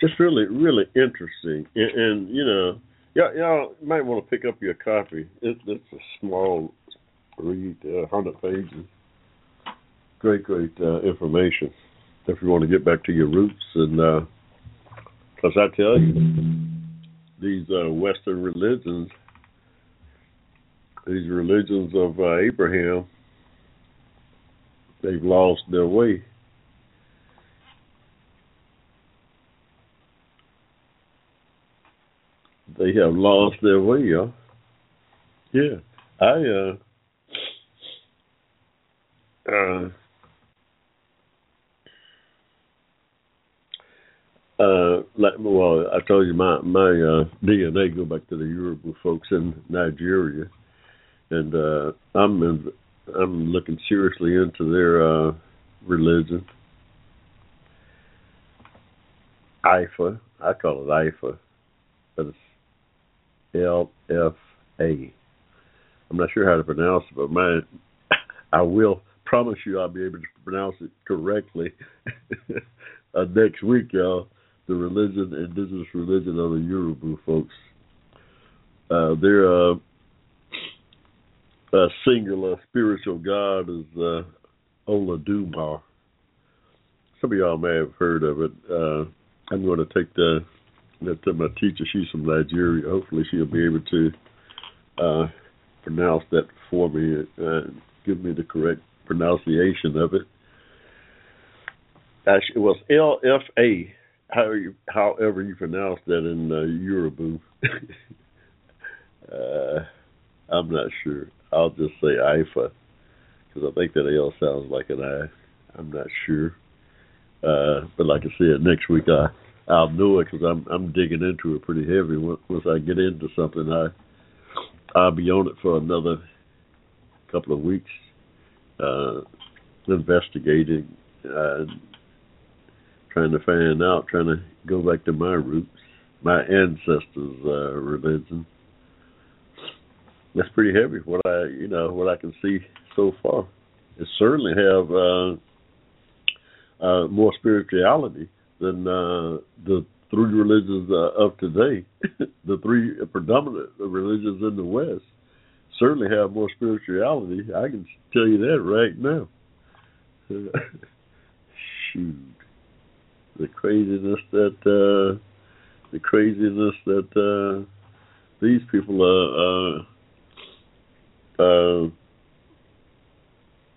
Just really, really interesting, and, and you know yeah, y'all might want to pick up your copy. It, it's a small read, uh, 100 pages. Great, great uh, information if you want to get back to your roots. And because uh, I tell you, these uh, Western religions, these religions of uh, Abraham, they've lost their way. they have lost their way, y'all. Yeah, I uh, uh, uh, like, well, I told you my my uh, DNA go back to the Yoruba folks in Nigeria, and uh, I'm in, I'm looking seriously into their uh, religion. Ifa, I call it Ifa, but it's L F A. I'm not sure how to pronounce it, but my I will promise you I'll be able to pronounce it correctly uh, next week, y'all. The religion, indigenous religion of the Yoruba folks. Uh, their uh, uh, singular spiritual god is uh, Olodumare. Some of y'all may have heard of it. Uh, I'm going to take the that uh, my teacher, she's from Nigeria. Hopefully, she'll be able to uh, pronounce that for me and give me the correct pronunciation of it. Actually, it was L F A. How However, you pronounce that in uh, Yoruba. uh, I'm not sure. I'll just say IFA because I think that L sounds like an I. I'm not sure. Uh, but like I said, next week I I'll know it because I'm I'm digging into it pretty heavy. Once, I get into something, I I'll be on it for another couple of weeks, uh, investigating and trying to find out, trying to go back to my roots, my ancestors' uh, religion. That's pretty heavy. What I you know what I can see so far. It certainly have uh, uh, more spirituality than uh, the three religions uh, of today. the three predominant religions in the West certainly have more spirituality. I can tell you that right now. Shoot, the craziness that uh, the craziness that uh, these people are. Uh, uh,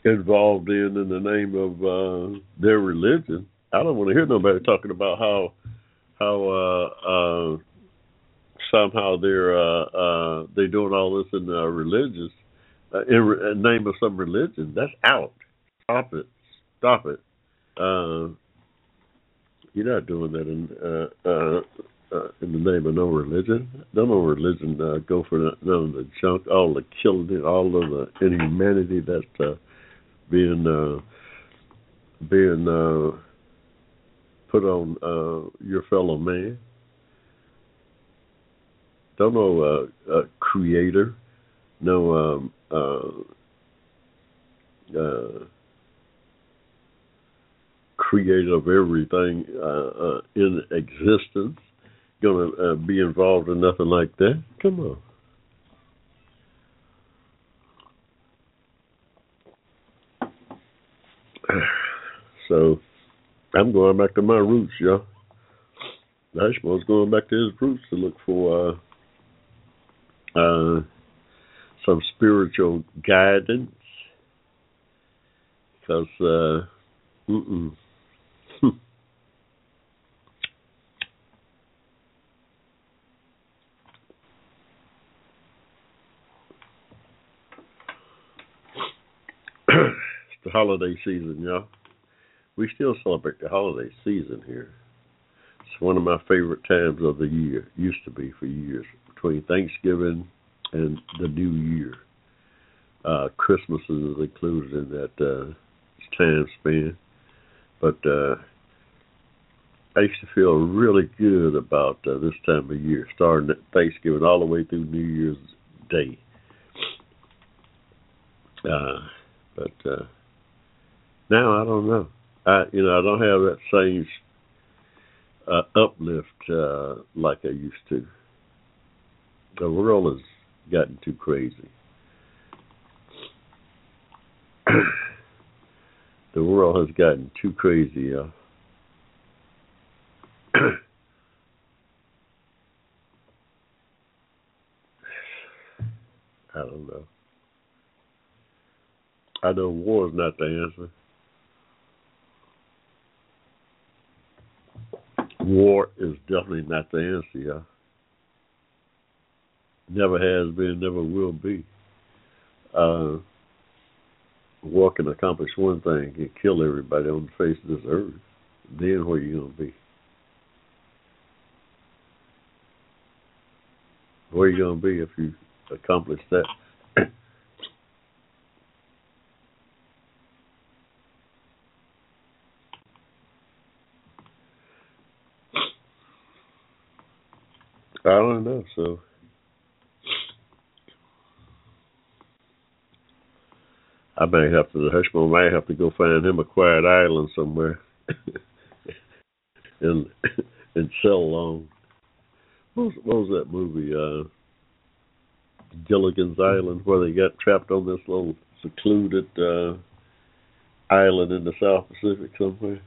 involved in in the name of uh, their religion. I don't want to hear nobody talking about how how uh, uh, somehow they're uh, uh, they're doing all this in uh, religious uh, in, re- name of some religion. That's out. Stop it. Stop it. Uh, you're not doing that in uh, uh, uh, in the name of no religion. No, no religion uh, go for none of the junk, all the killing, all of the inhumanity that's uh, being uh, being uh, put on uh, your fellow man. Don't know uh, uh, creator, no um, uh, uh, creator of everything uh, uh, in existence going to uh, be involved in nothing like that. Come on. So I'm going back to my roots, y'all. Hushmo's going back to his roots to look for uh, uh, some spiritual guidance. Because, uh, mm-mm. it's the holiday season, y'all. We still celebrate the holiday season here. It's one of my favorite times of the year. Used to be for years between Thanksgiving and the New Year. Uh, Christmas is included in that uh, time span, but uh, I used to feel really good about uh, this time of year, starting at Thanksgiving all the way through New Year's Day. Uh, but uh, now I don't know. I you know I don't have that same uh, uplift uh, like I used to. The world has gotten too crazy. the world has gotten too crazy. Uh, I don't know. I know war is not the answer. War is definitely not the answer. Never has been, never will be. Uh, war can accomplish one thing, can kill everybody on the face of this earth. Then where you gonna be? Where are you gonna be if you accomplish that? I don't know. So I may have to. Hushmo might have to go find him a quiet island somewhere, and and sell along. What was, what was that movie? Uh, Gilligan's Island, where they got trapped on this little secluded uh, island in the South Pacific somewhere.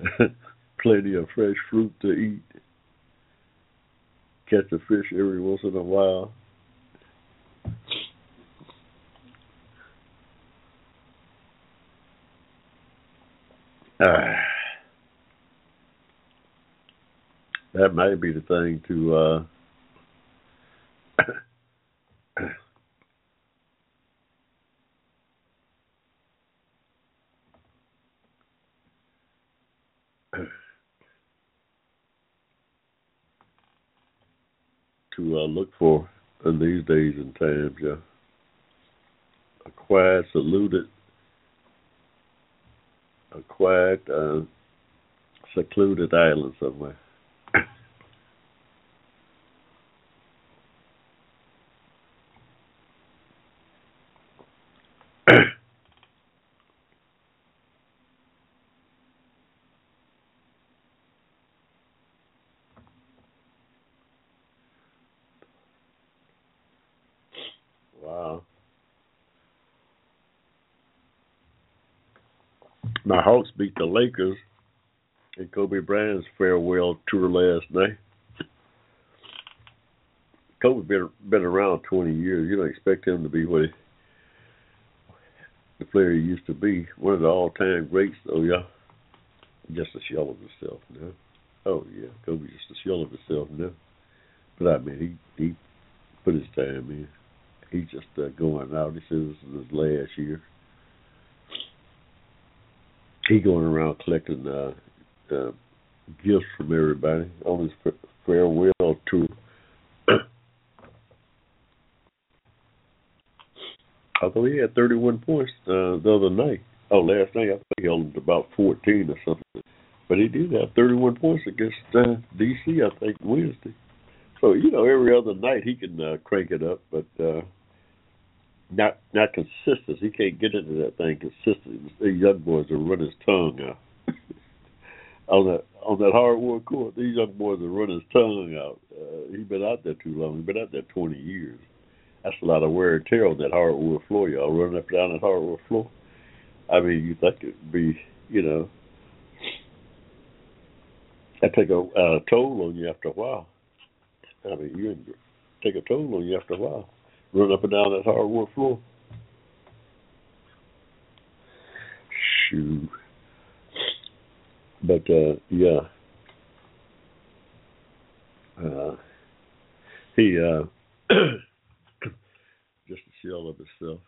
plenty of fresh fruit to eat. Catch a fish every once in a while. Ah. That might be the thing to uh to uh, look for in these days and times, yeah. A quiet, saluted, a quiet, uh, secluded island somewhere. wow. My Hawks beat the Lakers in Kobe Bryant's farewell tour last night. Kobe been been around twenty years. You don't expect him to be what he, the player he used to be. One of the all time greats though, yeah. Just a shell of himself now. Oh yeah, Kobe just a shell of himself now. But I mean he he put his time in. He's just uh, going out. This is his last year. He going around collecting uh, uh, gifts from everybody on his farewell tour. Although he had 31 points uh, the other night. Oh, last night I think he held about 14 or something. But he did have 31 points against uh, DC, I think, Wednesday. So you know, every other night he can uh, crank it up, but uh, not not consistent. He can't get into that thing consistently. These young boys will run his tongue out on that on that hardwood court. These young boys will run his tongue out. Uh, he's been out there too long. He's been out there 20 years. That's a lot of wear and tear on that hardwood floor, y'all running up and down that hardwood floor. I mean, you think it'd be, you know, that take a uh, toll on you after a while. I mean, you take a toll on you after a while. Run up and down that hardwood floor. Shoot. But uh yeah. Uh he uh just a shell of himself.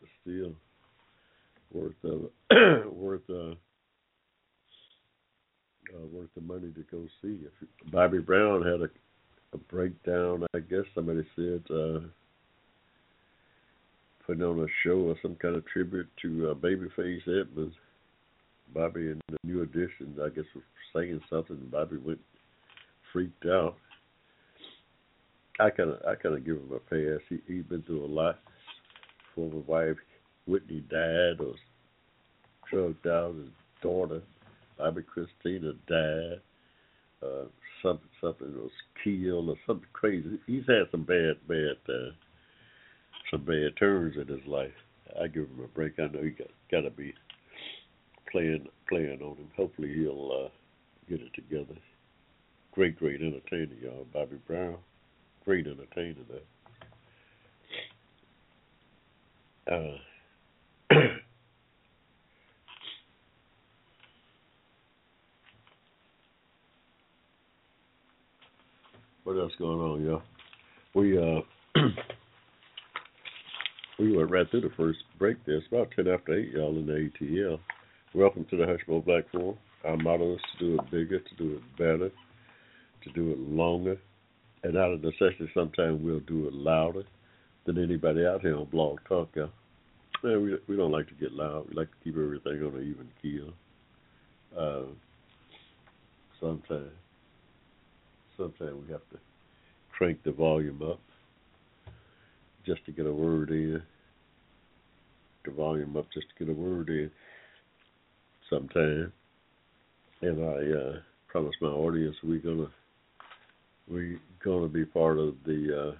But still worth uh worth uh uh, worth the money to go see. If Bobby Brown had a, a breakdown, I guess somebody said, uh, putting on a show or some kind of tribute to uh, Babyface Edmonds. Bobby in the New Edition, I guess, was saying something. And Bobby went freaked out. I kind of, I kind of give him a pass. He he's been through a lot. Former wife Whitney died or drugged out. His daughter Bobbi Kristina died. Uh, something something was killed or something crazy. He's had some bad bad uh, some bad turns in his life. I give him a break. I know he got got to be playing playing on him. Hopefully he'll uh, get it together. Great great entertainer, y'all. Bobby Brown, great entertainer there. Uh, what else going on, y'all? We uh we went right through the first break there. It's about ten after eight, y'all, in the ATL. Welcome to the Hushmo Black Forum. Our motto is to do it bigger, to do it better, to do it longer, and out of necessity, sometimes we'll do it louder than anybody out here on Blog Talk. Yeah, we we don't like to get loud. We like to keep everything on an even keel. Uh, sometimes sometimes we have to crank the volume up just to get a word in. The volume up just to get a word in sometime. And I uh promised my audience we're gonna we gonna be part of the uh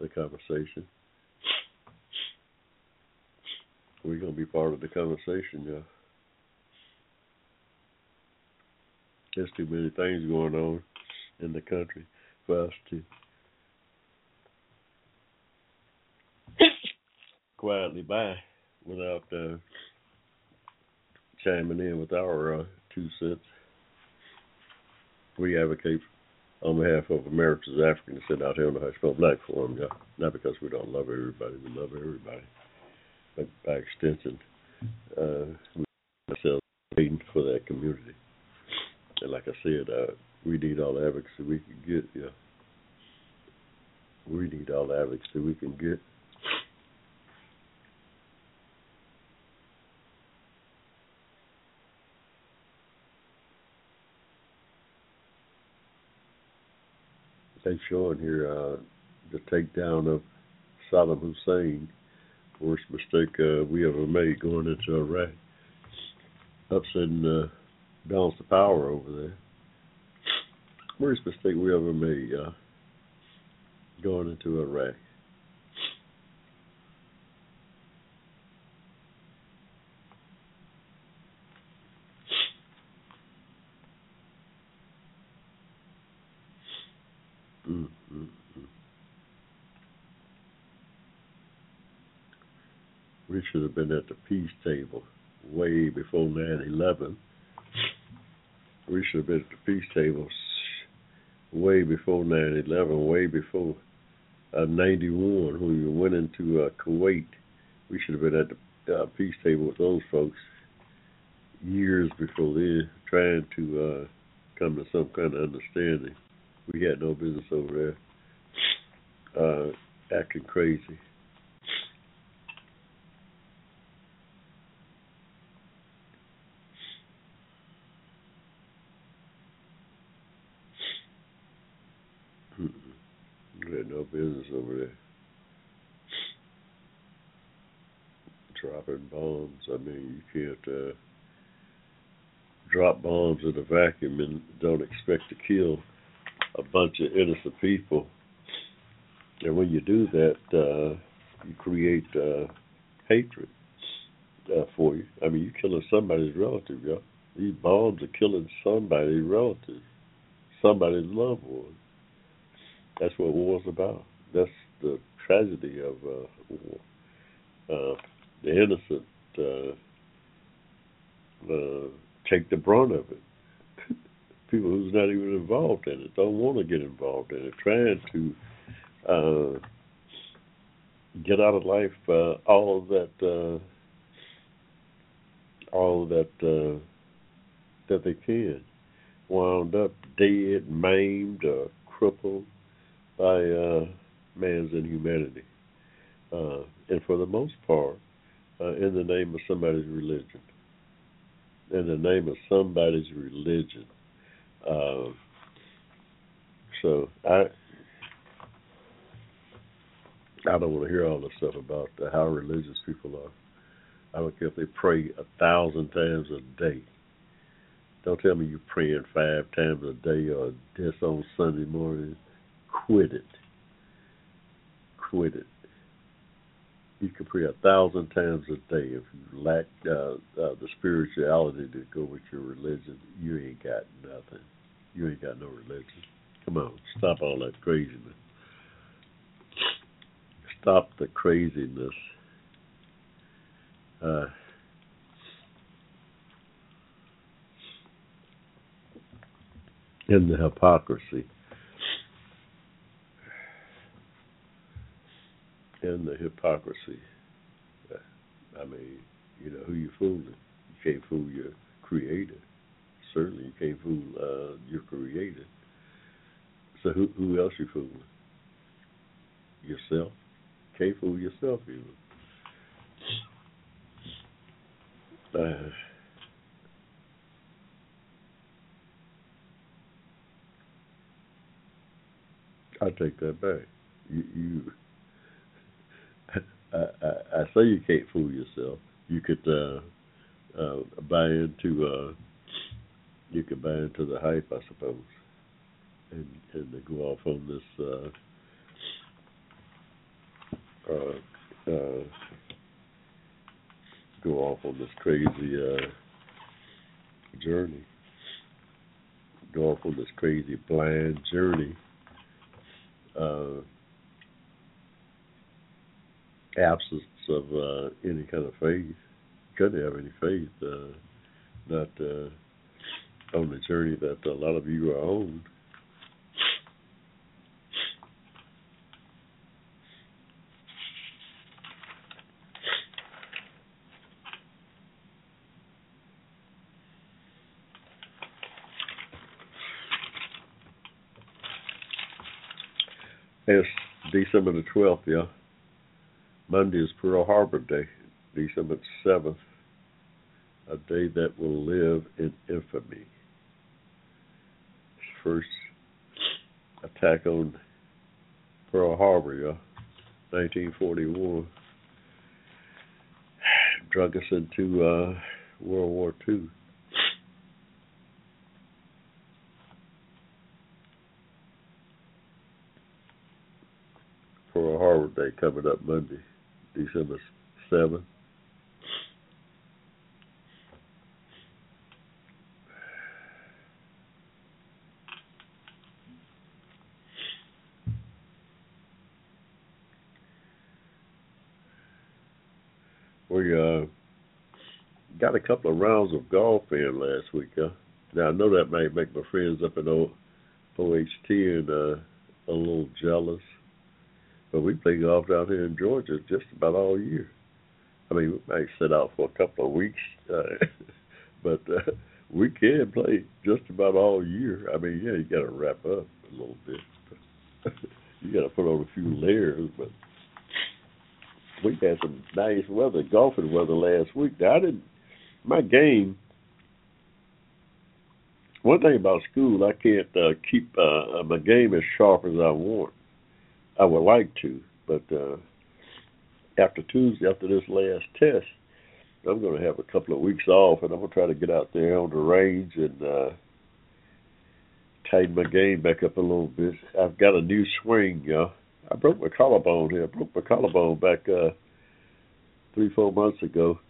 the conversation. We're gonna be part of the conversation, yeah. There's too many things going on in the country for us to quietly by without uh, chiming in with our uh, two cents. We advocate on behalf of America's African descent out here on the Hushmo Black Forum, yeah. Not because we don't love everybody, we love everybody. But by extension, uh, we ourselves waiting for that community. And like I said, uh, we need all the advocacy we can get. Yeah, we need all the advocacy we can get. Showing here uh, the takedown of Saddam Hussein, worst mistake uh, we ever made going into Iraq, upsetting uh, balance of power over there. Worst mistake we ever made uh, going into Iraq. Should have been at the peace table way before 9 11. We should have been at the peace table way before 9 11, way before uh, 91 when we went into uh, Kuwait. We should have been at the uh, peace table with those folks years before then, trying to uh, come to some kind of understanding. We had no business over there uh, acting crazy. Mm-mm. We had no business over there. Dropping bombs. I mean, you can't uh, drop bombs in a vacuum and don't expect to kill a bunch of innocent people. And when you do that, uh, you create uh, hatred uh, for you. I mean, you're killing somebody's relative, yo. These bombs are killing somebody's relative, somebody's loved one. That's what war's about. That's the tragedy of uh, war. Uh, the innocent uh, uh, take the brunt of it. People who's not even involved in it don't want to get involved in it, trying to uh, get out of life uh, all of that, uh, all that uh, that they can, wound up dead, maimed, or crippled by uh, man's inhumanity, uh, and for the most part, uh, in the name of somebody's religion. In the name of somebody's religion. Uh, so I I don't want to hear all the stuff about uh, how religious people are. I don't care if they pray a thousand times a day. Don't tell me you're praying five times a day or just on Sunday morning. Quit it. Quit it. You can pray a thousand times a day. If you lack uh, uh, the spirituality to go with your religion, you ain't got nothing. You ain't got no religion. Come on, stop all that craziness. Stop the craziness. Uh, and the hypocrisy. And the hypocrisy. Uh, I mean, you know, who you fooling? You can't fool your creator. Certainly you can't fool uh, your creator. So who who else you fooling? Yourself? Can't fool yourself even. Uh, I take that back. You, you I, I, say you can't fool yourself. You could uh, uh, buy into uh, you could buy into the hype, I suppose, and and go off on this uh, uh, uh, go off on this crazy uh, journey, go off on this crazy blind journey. Uh, absence of uh, any kind of faith. Couldn't have any faith, uh, not uh, on the journey that a lot of you are on. It's December the 12th, yeah. Monday is Pearl Harbor Day, December 7th, a day that will live in infamy. First attack on Pearl Harbor, yeah, 1941. Drug us into uh, World War II. Pearl Harbor Day coming up Monday, December 7th. We uh, got a couple of rounds of golf in last week. Huh? Now I know that might make my friends up in o- OHT and uh, a little jealous, but we play golf down here in Georgia just about all year. I mean, we might sit out for a couple of weeks, uh, but uh, we can play just about all year. I mean, yeah, you got to wrap up a little bit. you got to put on a few layers, but we had some nice weather, golfing weather last week. Now, I didn't. My game. One thing about school, I can't uh, keep uh, my game as sharp as I want. I would like to, but uh, after Tuesday, after this last test, I'm going to have a couple of weeks off, and I'm going to try to get out there on the range and uh, tighten my game back up a little bit. I've got a new swing, know. I broke my collarbone here. I broke my collarbone back uh three, four months ago.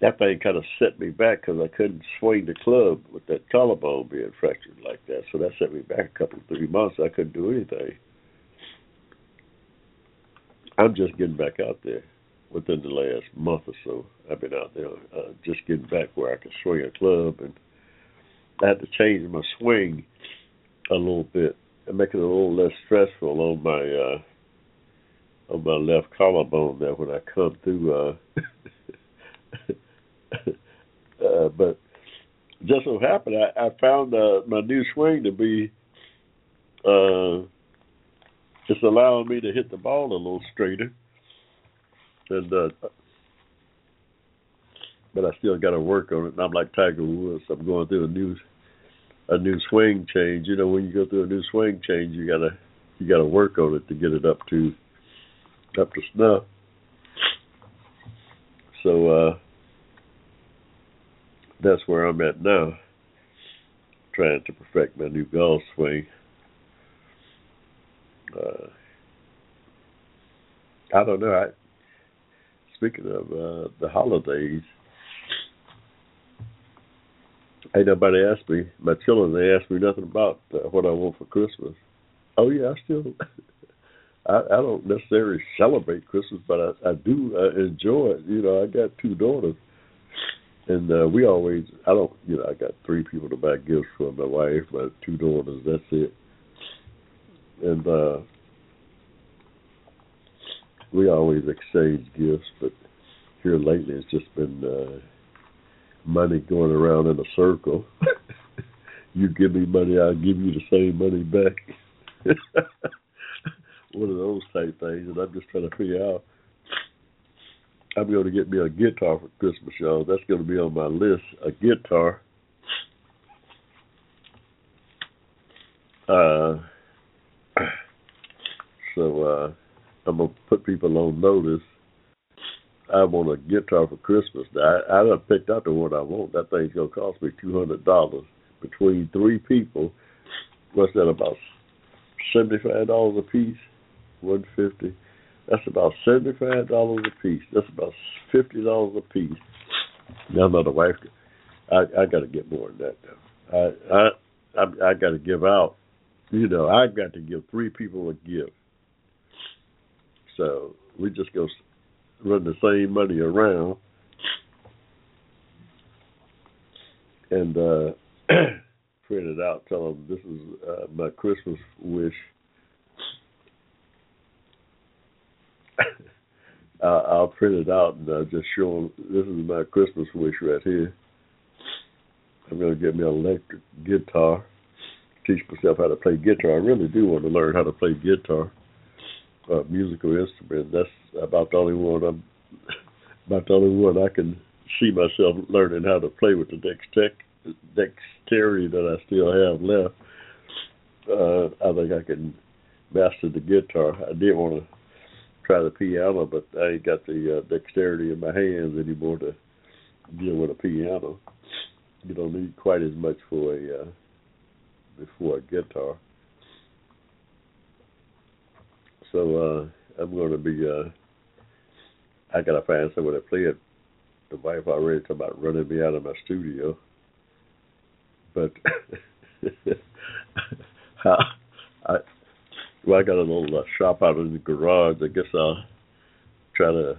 That thing kind of set me back because I couldn't swing the club with that collarbone being fractured like that. So that set me back a couple, three months. I couldn't do anything. I'm just getting back out there within the last month or so. I've been out there uh, just getting back where I can swing a club, and I had to change my swing a little bit and make it a little less stressful on my uh on my left collarbone there when I come through uh uh but just so happened I, I found uh my new swing to be uh it's allowing me to hit the ball a little straighter and uh but I still gotta work on it and I'm like Tiger Woods I'm going through a new a new swing change. You know, when you go through a new swing change, you gotta you gotta work on it to get it up to up to snuff. So uh that's where I'm at now, trying to perfect my new golf swing. Uh, I don't know. I, speaking of uh, the holidays, ain't nobody asked me. My children they asked me nothing about uh, what I want for Christmas. Oh yeah, I still. I, I don't necessarily celebrate Christmas, but I, I do uh, enjoy it. You know, I got two daughters, and uh, we always. I don't. You know, I got three people to buy gifts for. My wife, my two daughters. That's it. And uh we always exchange gifts, but here lately it's just been. uh money going around in a circle. you give me money, I'll give you the same money back. One of those type things, and I'm just trying to figure out. I'm going to get me a guitar for Christmas, y'all. That's going to be on my list. A guitar. Uh, so uh, I'm gonna put people on notice I want a guitar for Christmas. I I done picked out the one I want. That thing's gonna cost me two hundred dollars between three people. What's that about? Seventy five dollars a piece. One fifty. That's about seventy five dollars a piece. That's about fifty dollars a piece. Now, my wife, I I got to get more than that. Though. I I I, I got to give out. You know, I've got to give three people a gift. So we just go run the same money around. And uh print it out tell them this is uh, my christmas wish. I'll, I'll print it out and uh, just show them this is my christmas wish right here. I'm going to get me an electric guitar teach myself how to play guitar. I really do want to learn how to play guitar, uh, musical instrument. That's about the only one I'm about the only one I can see myself learning how to play with the dextec, dexterity that I still have left. Uh, I think I can master the guitar. I did want to try the piano, but I ain't got the uh, dexterity in my hands anymore to deal with a piano. You don't need quite as much for a uh, before a guitar. So uh, I'm going to be. Uh, I gotta find someone to play it. The wife already talking about running me out of my studio, but I well, I got a little uh, shop out in the garage. I guess I'll try to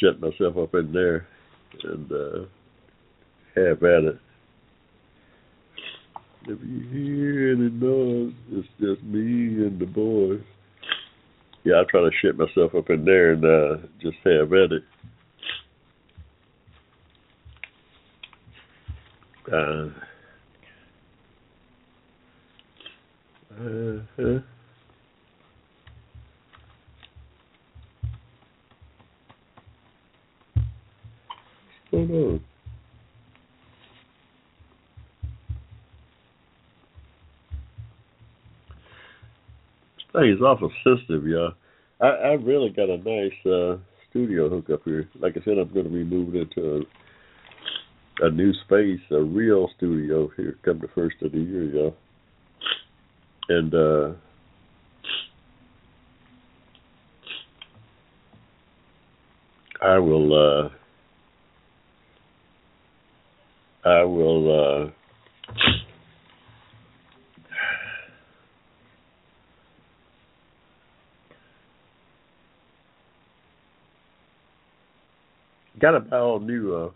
shut myself up in there and uh, have at it. If you hear any noise, it's just me and the boys. Yeah, I try to shut myself up in there and uh, just have at it. Uh, uh-huh. going on? Thing is awful sensitive, y'all. I, I really got a nice uh, studio hookup here. Like I said, I'm going to be moving into a, a new space, a real studio here come the first of the year, y'all. And uh I will uh I will uh gotta buy all new uh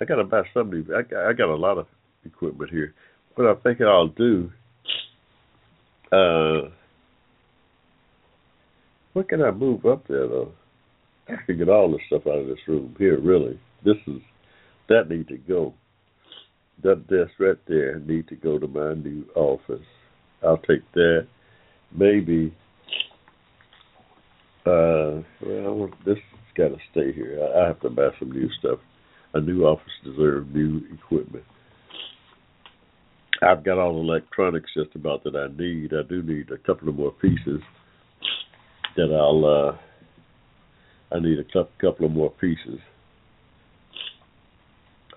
I gotta buy some new I got, I got a lot of equipment here. What I'm thinking I'll do uh what can I move up there though? I can get all the stuff out of this room here really. This is that need to go. That desk right there need to go to my new office. I'll take that. Maybe. Uh, well, this got to stay here. I, I have to buy some new stuff. A new office deserves new equipment. I've got all the electronics just about that I need. I do need a couple of more pieces that I'll. uh I need a couple of more pieces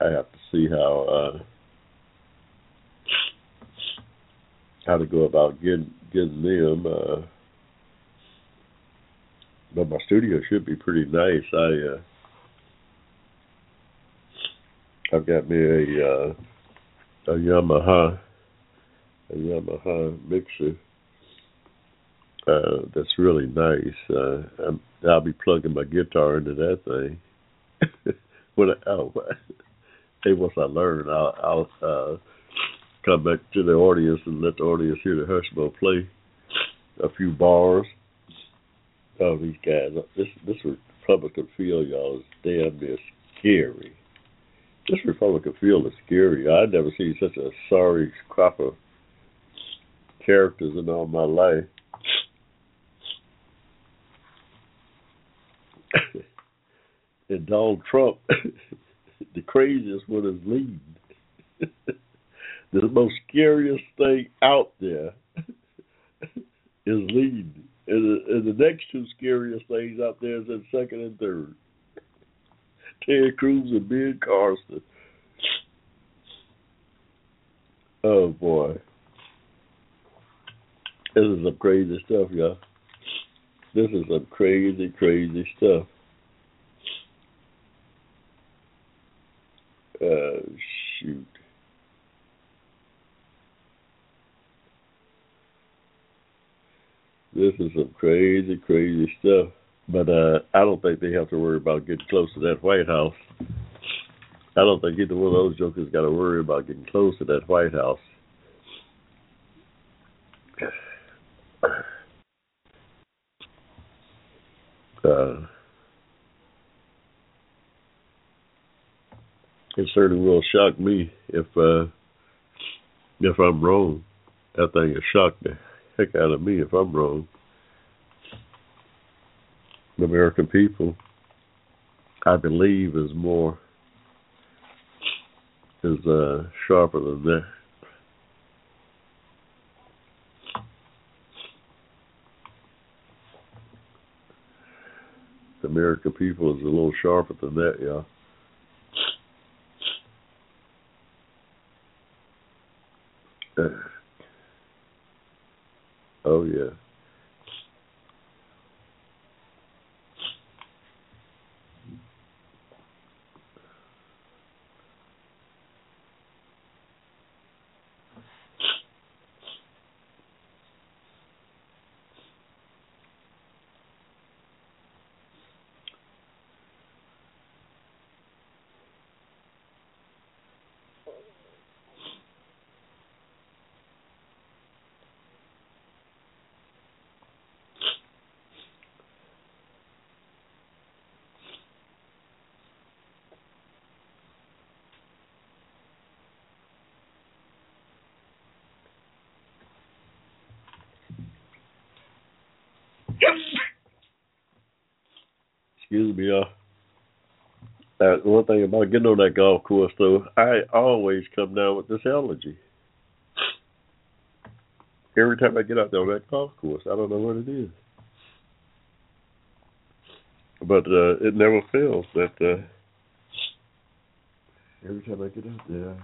I have to see how uh, how to go about getting getting them. Uh, but my studio should be pretty nice. I uh, I've got me a uh, a Yamaha a Yamaha mixer uh, that's really nice. Uh, I'm, I'll be plugging my guitar into that thing. when I, oh, hey, once I learn, I'll, I'll uh, come back to the audience and let the audience hear the Hushmo play a few bars. Oh, these guys! This this Republican field, y'all, is damn near scary. This Republican field is scary. I've never seen such a sorry crop of characters in all my life. and Donald Trump the craziest one is leading. the most scariest thing out there is leading. And the, and the next two scariest things out there is in second and third. Ted Cruz and Ben Carson. Oh boy. This is some crazy stuff, y'all. This is some crazy, crazy stuff. Uh, shoot. This is some crazy, crazy stuff. But uh, I don't think they have to worry about getting close to that White House. I don't think either one of those jokers got to worry about getting close to that White House. Uh, it certainly will shock me if uh If I'm wrong, that thing will shock the heck out of me if I'm wrong. The American people, I believe, is more is uh, sharper than that. The American people is a little sharper than that, y'all. Uh, oh yeah. Excuse me, y'all. Uh, one thing about getting on that golf course, though, I always come down with this allergy. Every time I get out there on that golf course, I don't know what it is. But uh, it never fails that uh, every time I get out there,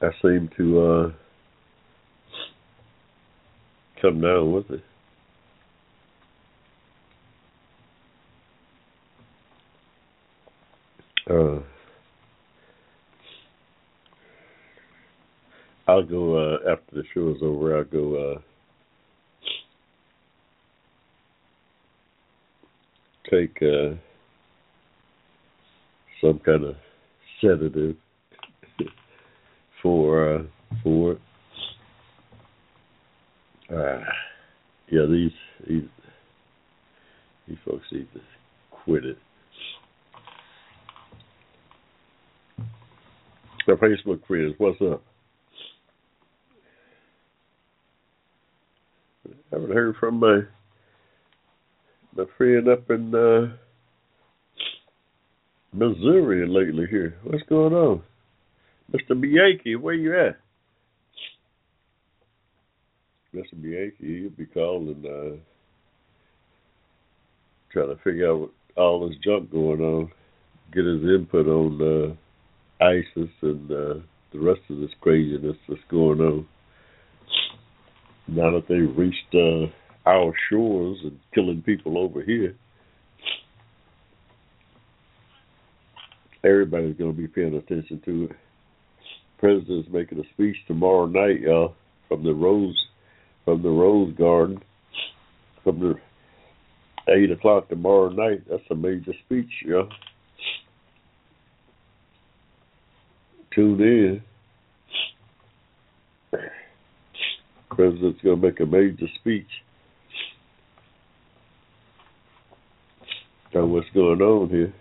I seem to uh, come down with it. Uh, I'll go uh, after the show is over. I'll go uh, take uh, some kind of sedative for uh, for. Uh, yeah, these these these folks need to quit it. The Facebook friends, what's up? Haven't heard from my my friend up in uh, Missouri lately. Here, what's going on, Mister Bianchi? Where you at? Mister Bianchi, you'll be calling, uh, trying to figure out what, all this junk going on, get his input on uh, ISIS and uh, the rest of this craziness that's going on. Now that they've reached uh, our shores and killing people over here, everybody's going to be paying attention to it. President's making a speech tomorrow night, y'all, from the Rose from the Rose Garden from the eight o'clock tomorrow night. That's a major speech, y'all. Tune in. President's to make a major speech on what's going on here.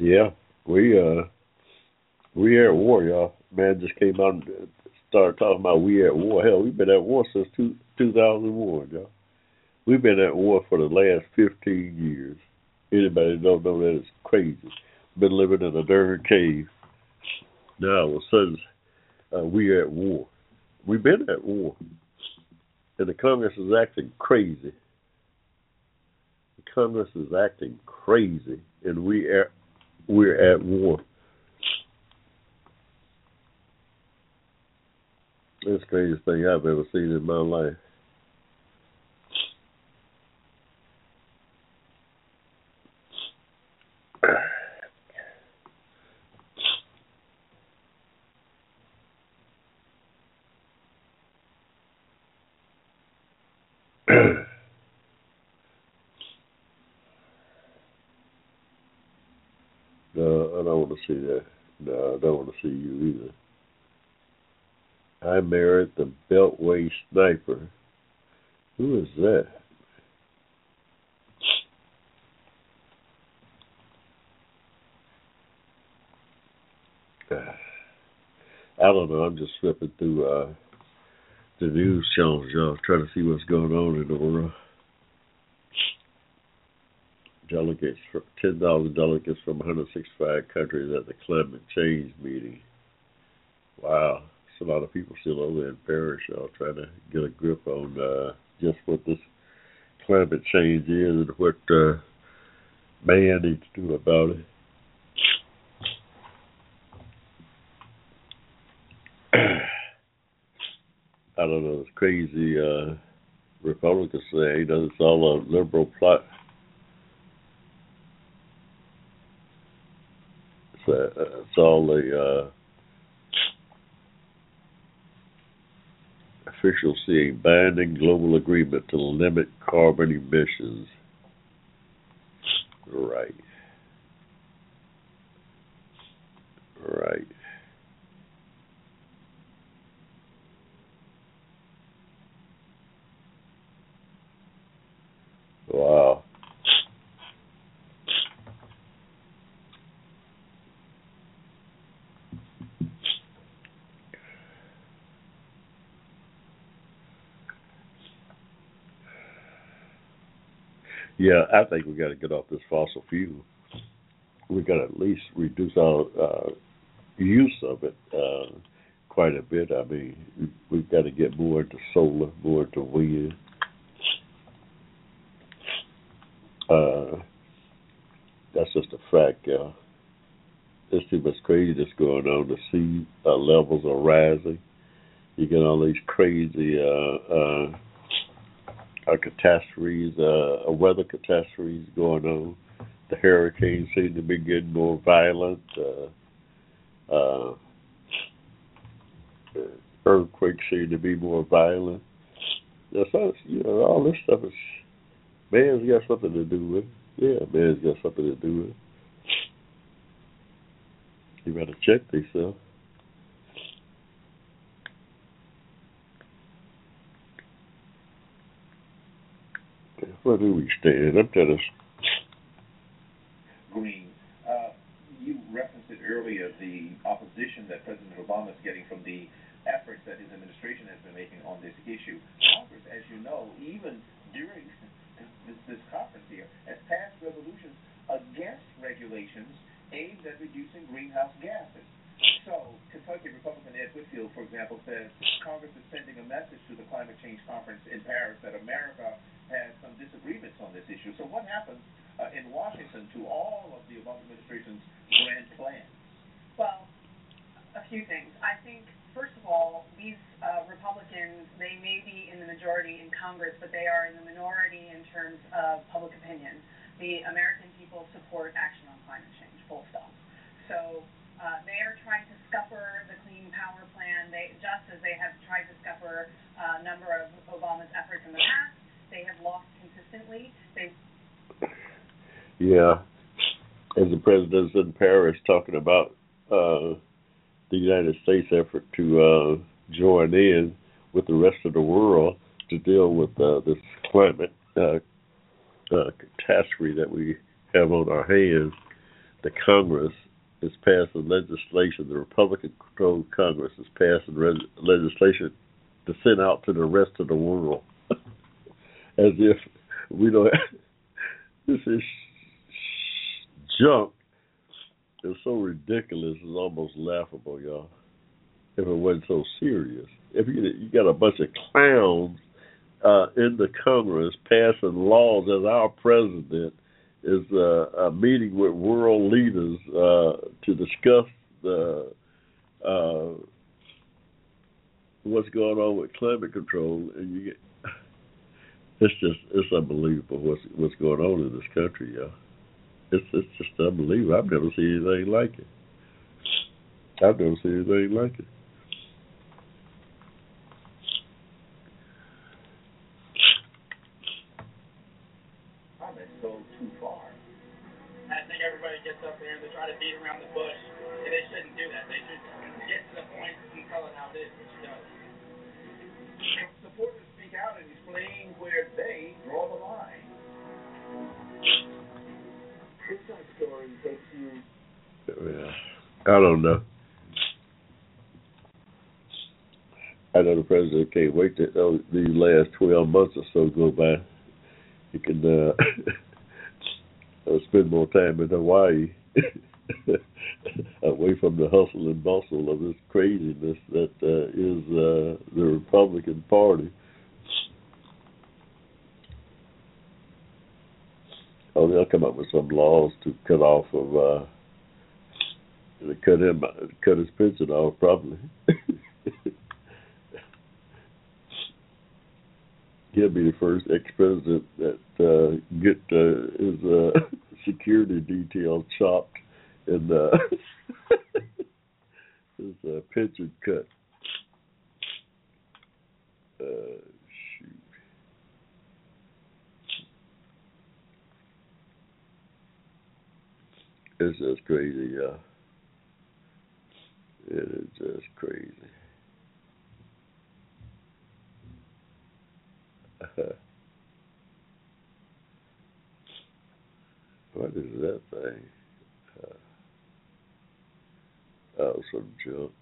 Yeah, we uh we at war, y'all. Man just came out and started talking about we at war. Hell, we've been at war since two two thousand one, y'all. We've been at war for the last fifteen years. Anybody don't know that is crazy. Been living in a darn cave. Now all of a sudden uh, we at war. We've been at war. And the Congress is acting crazy. The Congress is acting crazy and we are we're at war. That's the craziest thing I've ever seen in my life. No, I don't want to see that. No, I don't want to see you either. I married the Beltway sniper. Who is that? I don't know. I'm just flipping through uh, the news channels, y'all, trying to see what's going on in the world. Delegates, ten thousand delegates from 165 countries at the climate change meeting. Wow, there's a lot of people still over in Paris, y'all, trying to get a grip on uh, just what this climate change is and what uh, man needs to do about it. I don't know, it's crazy uh Republicans say that it's all a liberal plot. It's, all the uh, officials seeing binding global agreement to limit carbon emissions. Right. Right. Wow. Yeah, I think we got to get off this fossil fuel. We got to at least reduce our uh, use of it uh, quite a bit. I mean, we, we've got to get more into solar, more into wind. Uh, that's just a fact, y'all. There's too much craziness going on. The sea uh, levels are rising. You get all these crazy uh, uh, uh, catastrophes, uh, a weather catastrophes going on. The hurricanes seem to be getting more violent. Uh, uh, earthquakes seem to be more violent. That's you know, all this stuff is man's got something to do with it. Yeah, man's got something to do with it. You better check yourself. Do we? I'm trying to. Green, uh, you referenced it earlier, the opposition that President Obama is getting from the efforts that his administration has been making on this issue. Congress, as you know, even during this, this conference here, has passed resolutions against regulations aimed at reducing greenhouse gases. So, Kentucky Republican Ed Whitfield, for example, says Congress is sending a message to the climate change conference in Paris that America has some disagreements on this issue. So, what happens uh, in Washington to all of the Obama administration's grand plans? Well, a few things. I think, first of all, these uh, Republicans, they may be in the majority in Congress, but they are in the minority in terms of public opinion. The American people support action on climate change, full stop. So uh, they are trying to scupper the Clean Power Plan, they, just as they have tried to scupper uh, a number of Obama's efforts in the past. They have lost consistently. They Yeah, as the president's in Paris talking about uh, the United States effort to uh, join in with the rest of the world to deal with uh, this climate uh, uh, catastrophe that we have on our hands, the Congress is passing legislation. The Republican-controlled Congress is passing re- legislation to send out to the rest of the world, as if we don't. this is junk. It's so ridiculous. It's almost laughable, y'all. If it wasn't so serious, if you you got a bunch of clowns uh, in the Congress passing laws as our president is uh, a meeting with world leaders uh, to discuss the uh, what's going on with climate control, and you get it's just it's unbelievable what's what's going on in this country, y'all. It's it's just unbelievable. I've never seen anything like it. I've never seen anything like it. Can't wait to oh, these last twelve months or so go by. You can uh, uh, spend more time in Hawaii, away from the hustle and bustle of this craziness that uh, is uh, the Republican Party. Oh, they'll come up with some laws to cut off of uh, cut him cut his pension off probably. He'll be the first ex-president that uh, get uh, his uh, security detail chopped and uh, his uh, pension cut. Uh, shoot. It's just crazy, yeah. It is just crazy. What is that thing? Uh, oh, some junk.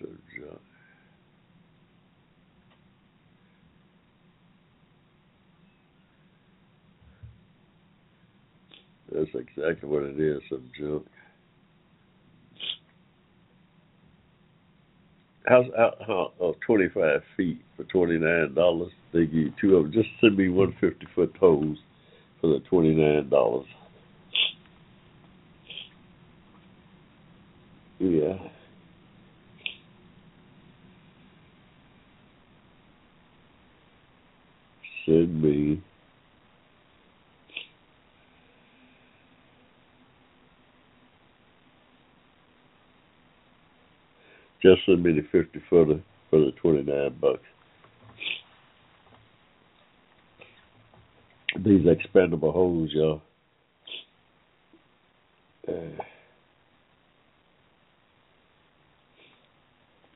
Some junk. That's exactly what it is, some junk. How's how, how uh, twenty five feet for twenty nine dollars? They give you two of them. Just send me one fifty foot hose for the twenty nine dollars. Yeah. Send me just send me the fifty footer for the twenty nine bucks. These expandable holes, y'all. Uh,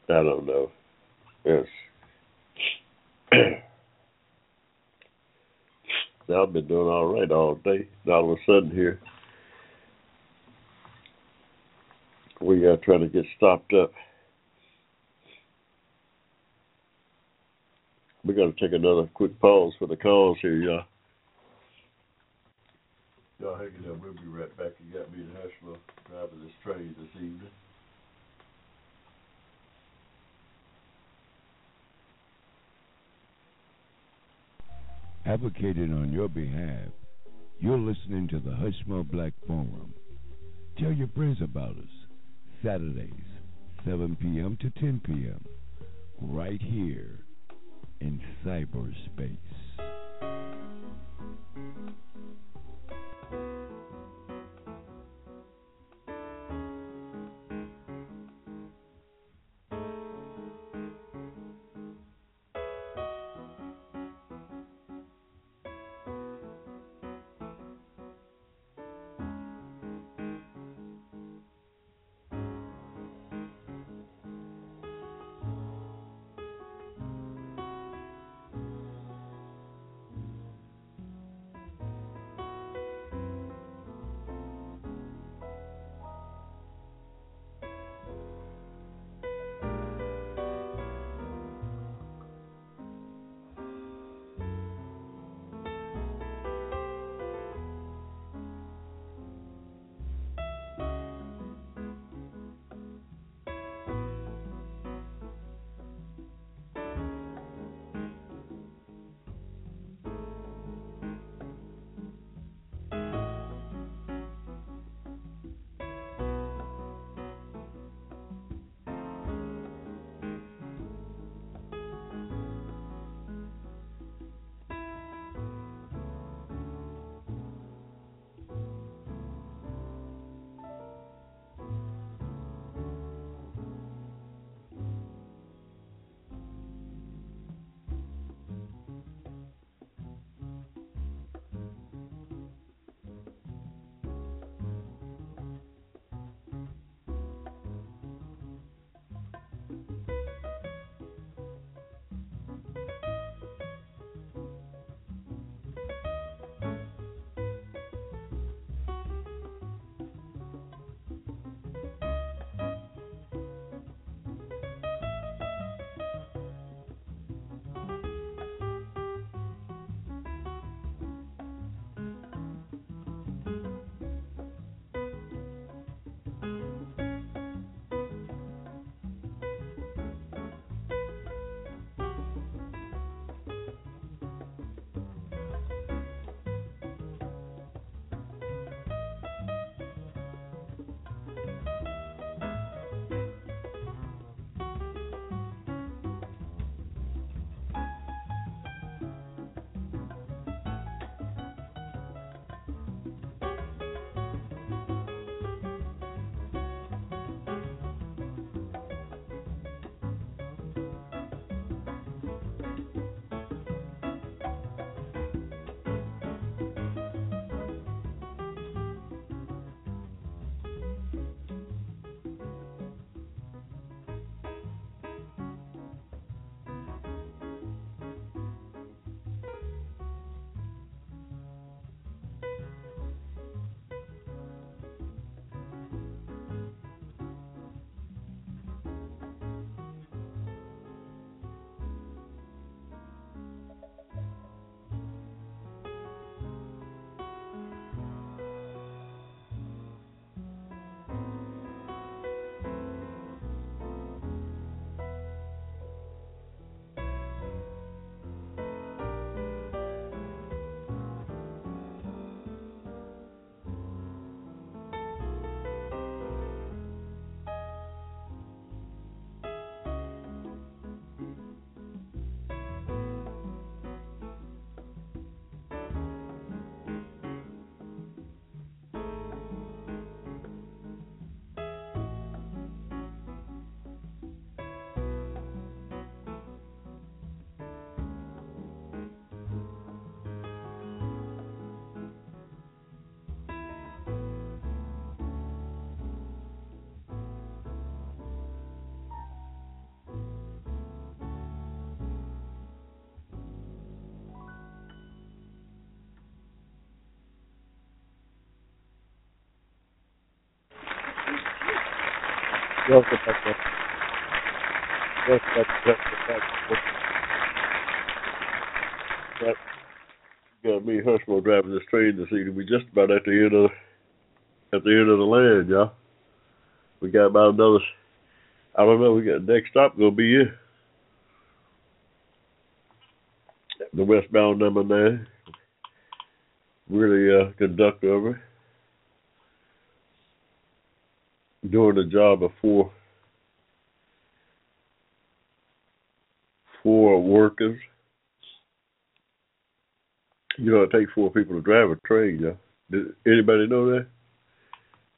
I don't know. Yes. now I've been doing all right all day. And all of a sudden here, we are trying to get stopped up. We're going to take another quick pause for the calls here, y'all. Y'all hang it up. We'll be right back. You got me in Hushmo driving this train this evening. Advocated on your behalf, you're listening to the Hushmo Black Forum. Tell your friends about us. Saturdays, 7 p.m. to 10 p.m. Right here in cyberspace. Welcome back. Welcome back. Welcome back. That got me Hushmo driving this train this evening. We just about at the end of at the end of the land, y'all. We got about another. I don't know. We got next stop gonna be here. The westbound number nine. We're the uh, conductor of it. Doing the job of four four workers. You know, it takes four people to drive a train, yeah. Did anybody know that?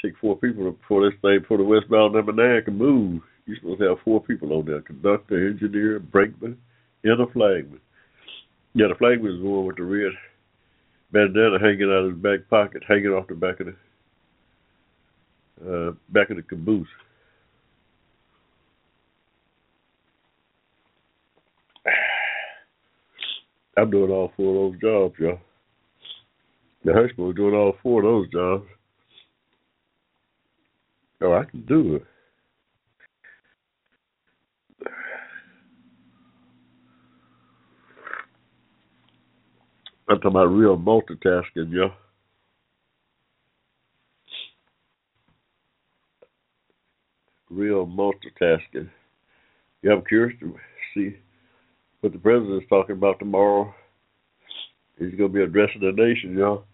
Take four people before this thing, before the westbound number nine can move. You're supposed to have four people on there: conductor, engineer, brakeman, and a flagman. Yeah, the flagman is the one with the red bandana hanging out of his back pocket, hanging off the back of the uh, back of the caboose. I'm doing all four of those jobs, y'all. The Hushmo doing all four of those jobs. Oh, I can do it. I'm talking about real multitasking, y'all. Real multitasking. Yeah, I'm curious to see what the president's talking about tomorrow. He's going to be addressing the nation, y'all.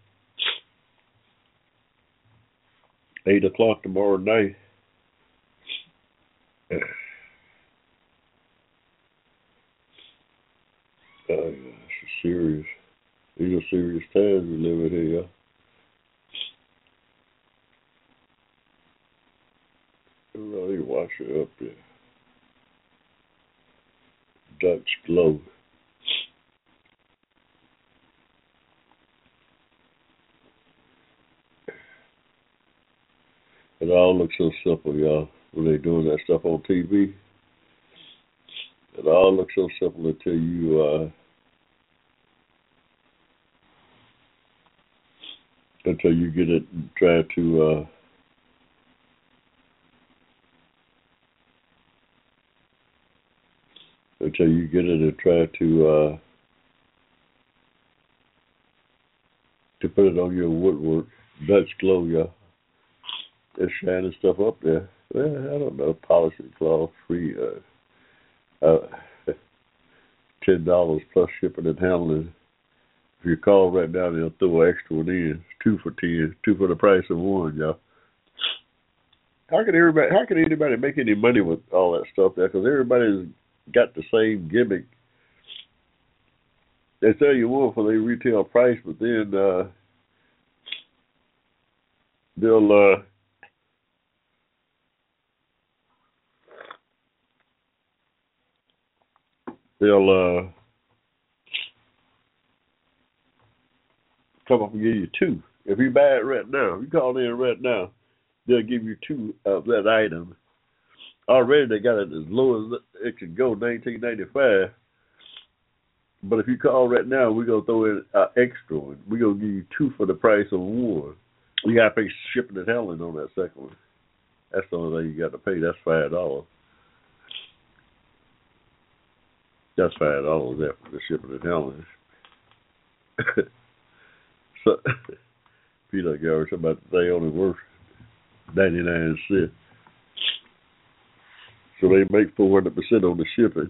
Eight o'clock tomorrow night. Oh, yeah, this is serious. These are serious times we live in here, y'all. Everybody wash it up there. Dutch glow. It all looks so simple, y'all, when they doing that stuff on TV. It all looks so simple until you uh until you get it try to uh until you get it and try to uh to put it on your woodwork. Dutch glow, yeah. It's shining stuff up there. Well, I don't know, polishing cloth free uh uh ten dollars plus shipping and handling. If you call right now, they'll throw an extra one in. Two for ten, two for the price of one, y'all. How can everybody? How can anybody make any money with all that stuff there? Because everybody's got the same gimmick. They sell you one for their retail price, but then uh, they'll uh, they'll uh, come up and give you two. If you buy it right now, if you call in right now, they'll give you two of that item. Already they got it as low as it can go, nineteen ninety five. But if you call right now, we're gonna throw in an extra one. We're gonna give you two for the price of one. You gotta pay shipping and handling on that second one. That's the only thing you got to pay. That's five dollars. That's five dollars there for the shipping and handling. so peanut gallery, somebody say only worth ninety nine cents. So they make four hundred percent on the shipping.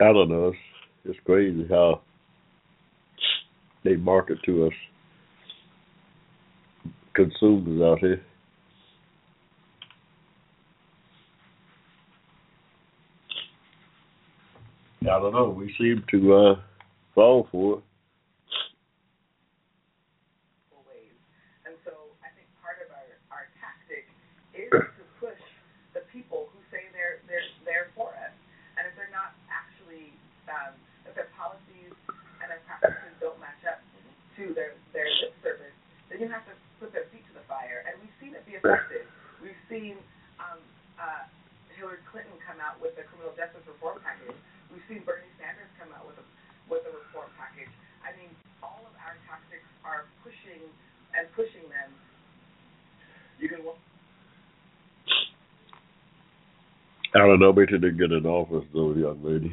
I don't know. It's, it's crazy how they market to us consumers out here. I don't know. We seem to uh, fall for it. And so I think part of our, our tactic is to push the people who say they're they're they're for us. And if they're not actually um, if their policies and their practices don't match up to their their lip service, then you have to put their feet to the fire. And we've seen it be effective. We've seen um, uh, Hillary Clinton come out with the criminal justice reform package. We've seen Bernie Sanders come out with a with the reform package. I mean, all of our tactics are pushing and pushing them. You can. I don't know. Wait till they get in office, though, young lady,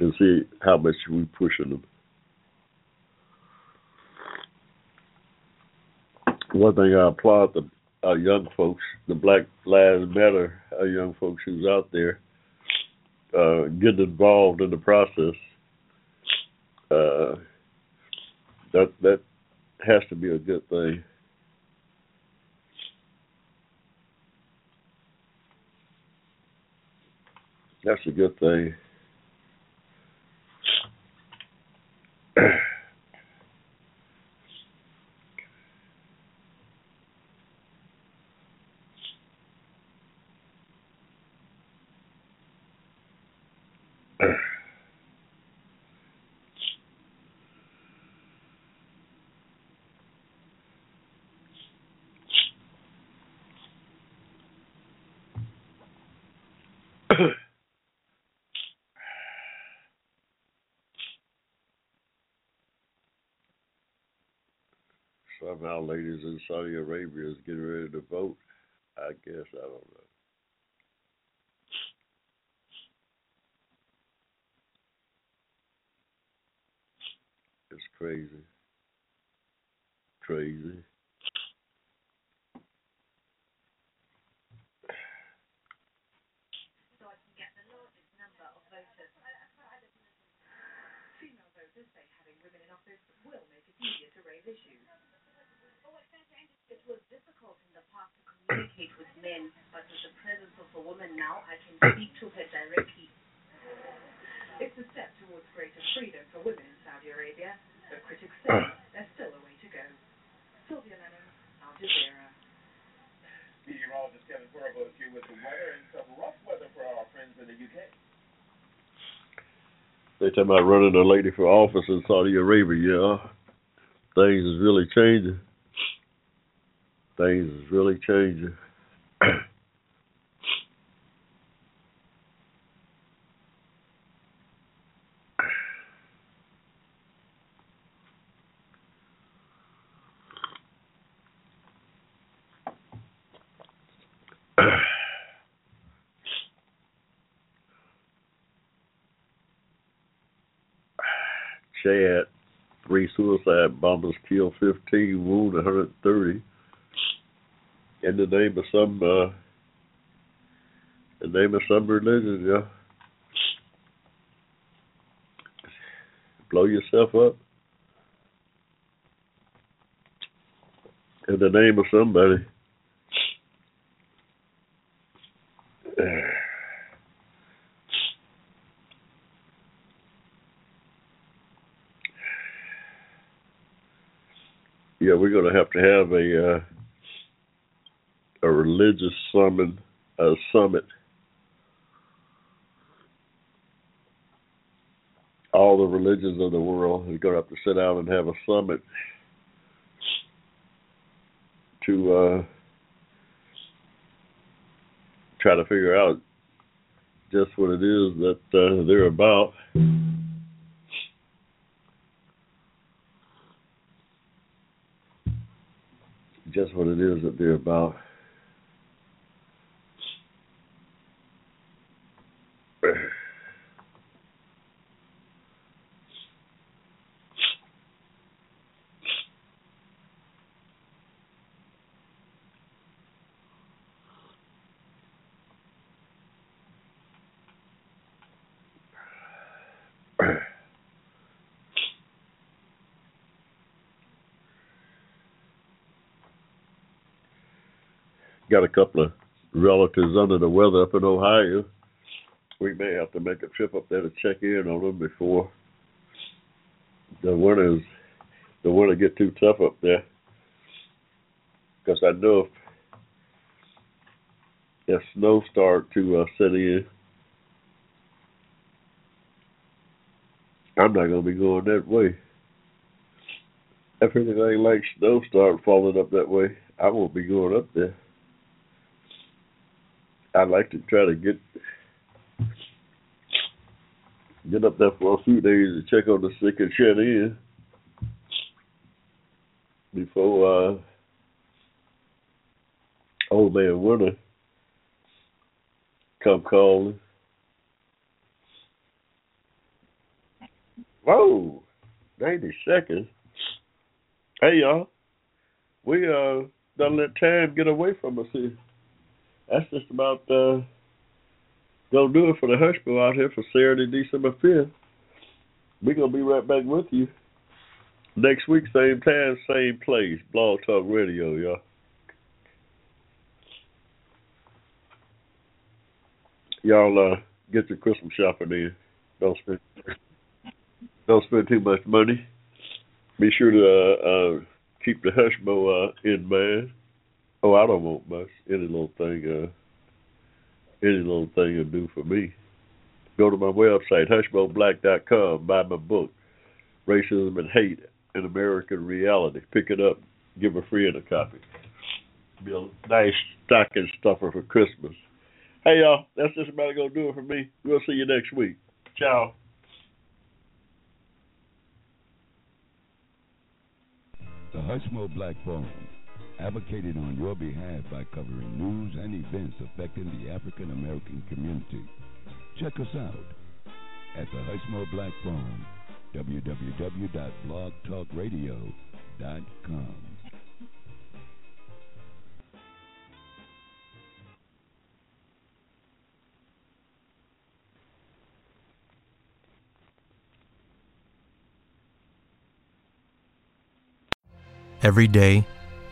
and see how much we pushing them. One thing I applaud the our young folks, the Black Lives Matter, our young folks who's out there, uh, getting involved in the process uh, that that has to be a good thing. That's a good thing. Somehow, ladies in Saudi Arabia is getting ready to vote. I guess I don't know. It's crazy. Crazy. of issues. It was difficult in the past to communicate with men, but with the presence of a woman now, I can speak to her directly. It's a step towards greater freedom for women in Saudi Arabia, but critics say there's still a way to go. Sylvia Lennon, Al Jazeera. Meteorologist Kevin Corriveau is here with the weather and some rough weather for our friends in the UK. They talking about running a lady for office in Saudi Arabia. Yeah, things is really changing. Things is really changing. Chad, three suicide bombers killed 15, wounded 130. In the name of some, uh, in the name of some religion, yeah. Blow yourself up. In the name of somebody. yeah, we're going to have to have a uh, a religious summon a summit. All the religions of the world are going to have to sit down and have a summit to uh, try to figure out just what it is that uh, they're about. just what it is that they're about. Got a couple of relatives under the weather up in Ohio. We may have to make a trip up there to check in on them before the winters the winter get too tough up there. Because I know if if snow start to uh, set in, I'm not gonna be going that way. If anything like snow start falling up that way, I won't be going up there. I'd like to try to get get up there for a few days to check on the sick and shut in before uh, old man winter come calling. Whoa, 90 seconds. Hey, y'all. We uh don't let time get away from us here. That's just about uh gonna do it for the Hushmo out here for Saturday, December 5th. We're gonna be right back with you next week, same time, same place. Blog Talk Radio, y'all. Y'all uh, get your Christmas shopping in. Don't spend don't spend too much money. Be sure to uh, uh, keep the hush bow uh, in mind. Oh, I don't want much. Any little thing, uh, any little thing will do for me. Go to my website, hushmoblack.com. Buy my book, Racism and Hate in American Reality. Pick it up. Give a friend a copy. Be a nice stocking stuffer for Christmas. Hey, y'all. That's just about going to do it for me. We'll see you next week. Ciao. The Hushmo Black Forum, advocated on your behalf by covering news and events affecting the African American community. Check us out at the Hushmo Black Forum, www.blogtalkradio.com. Every day,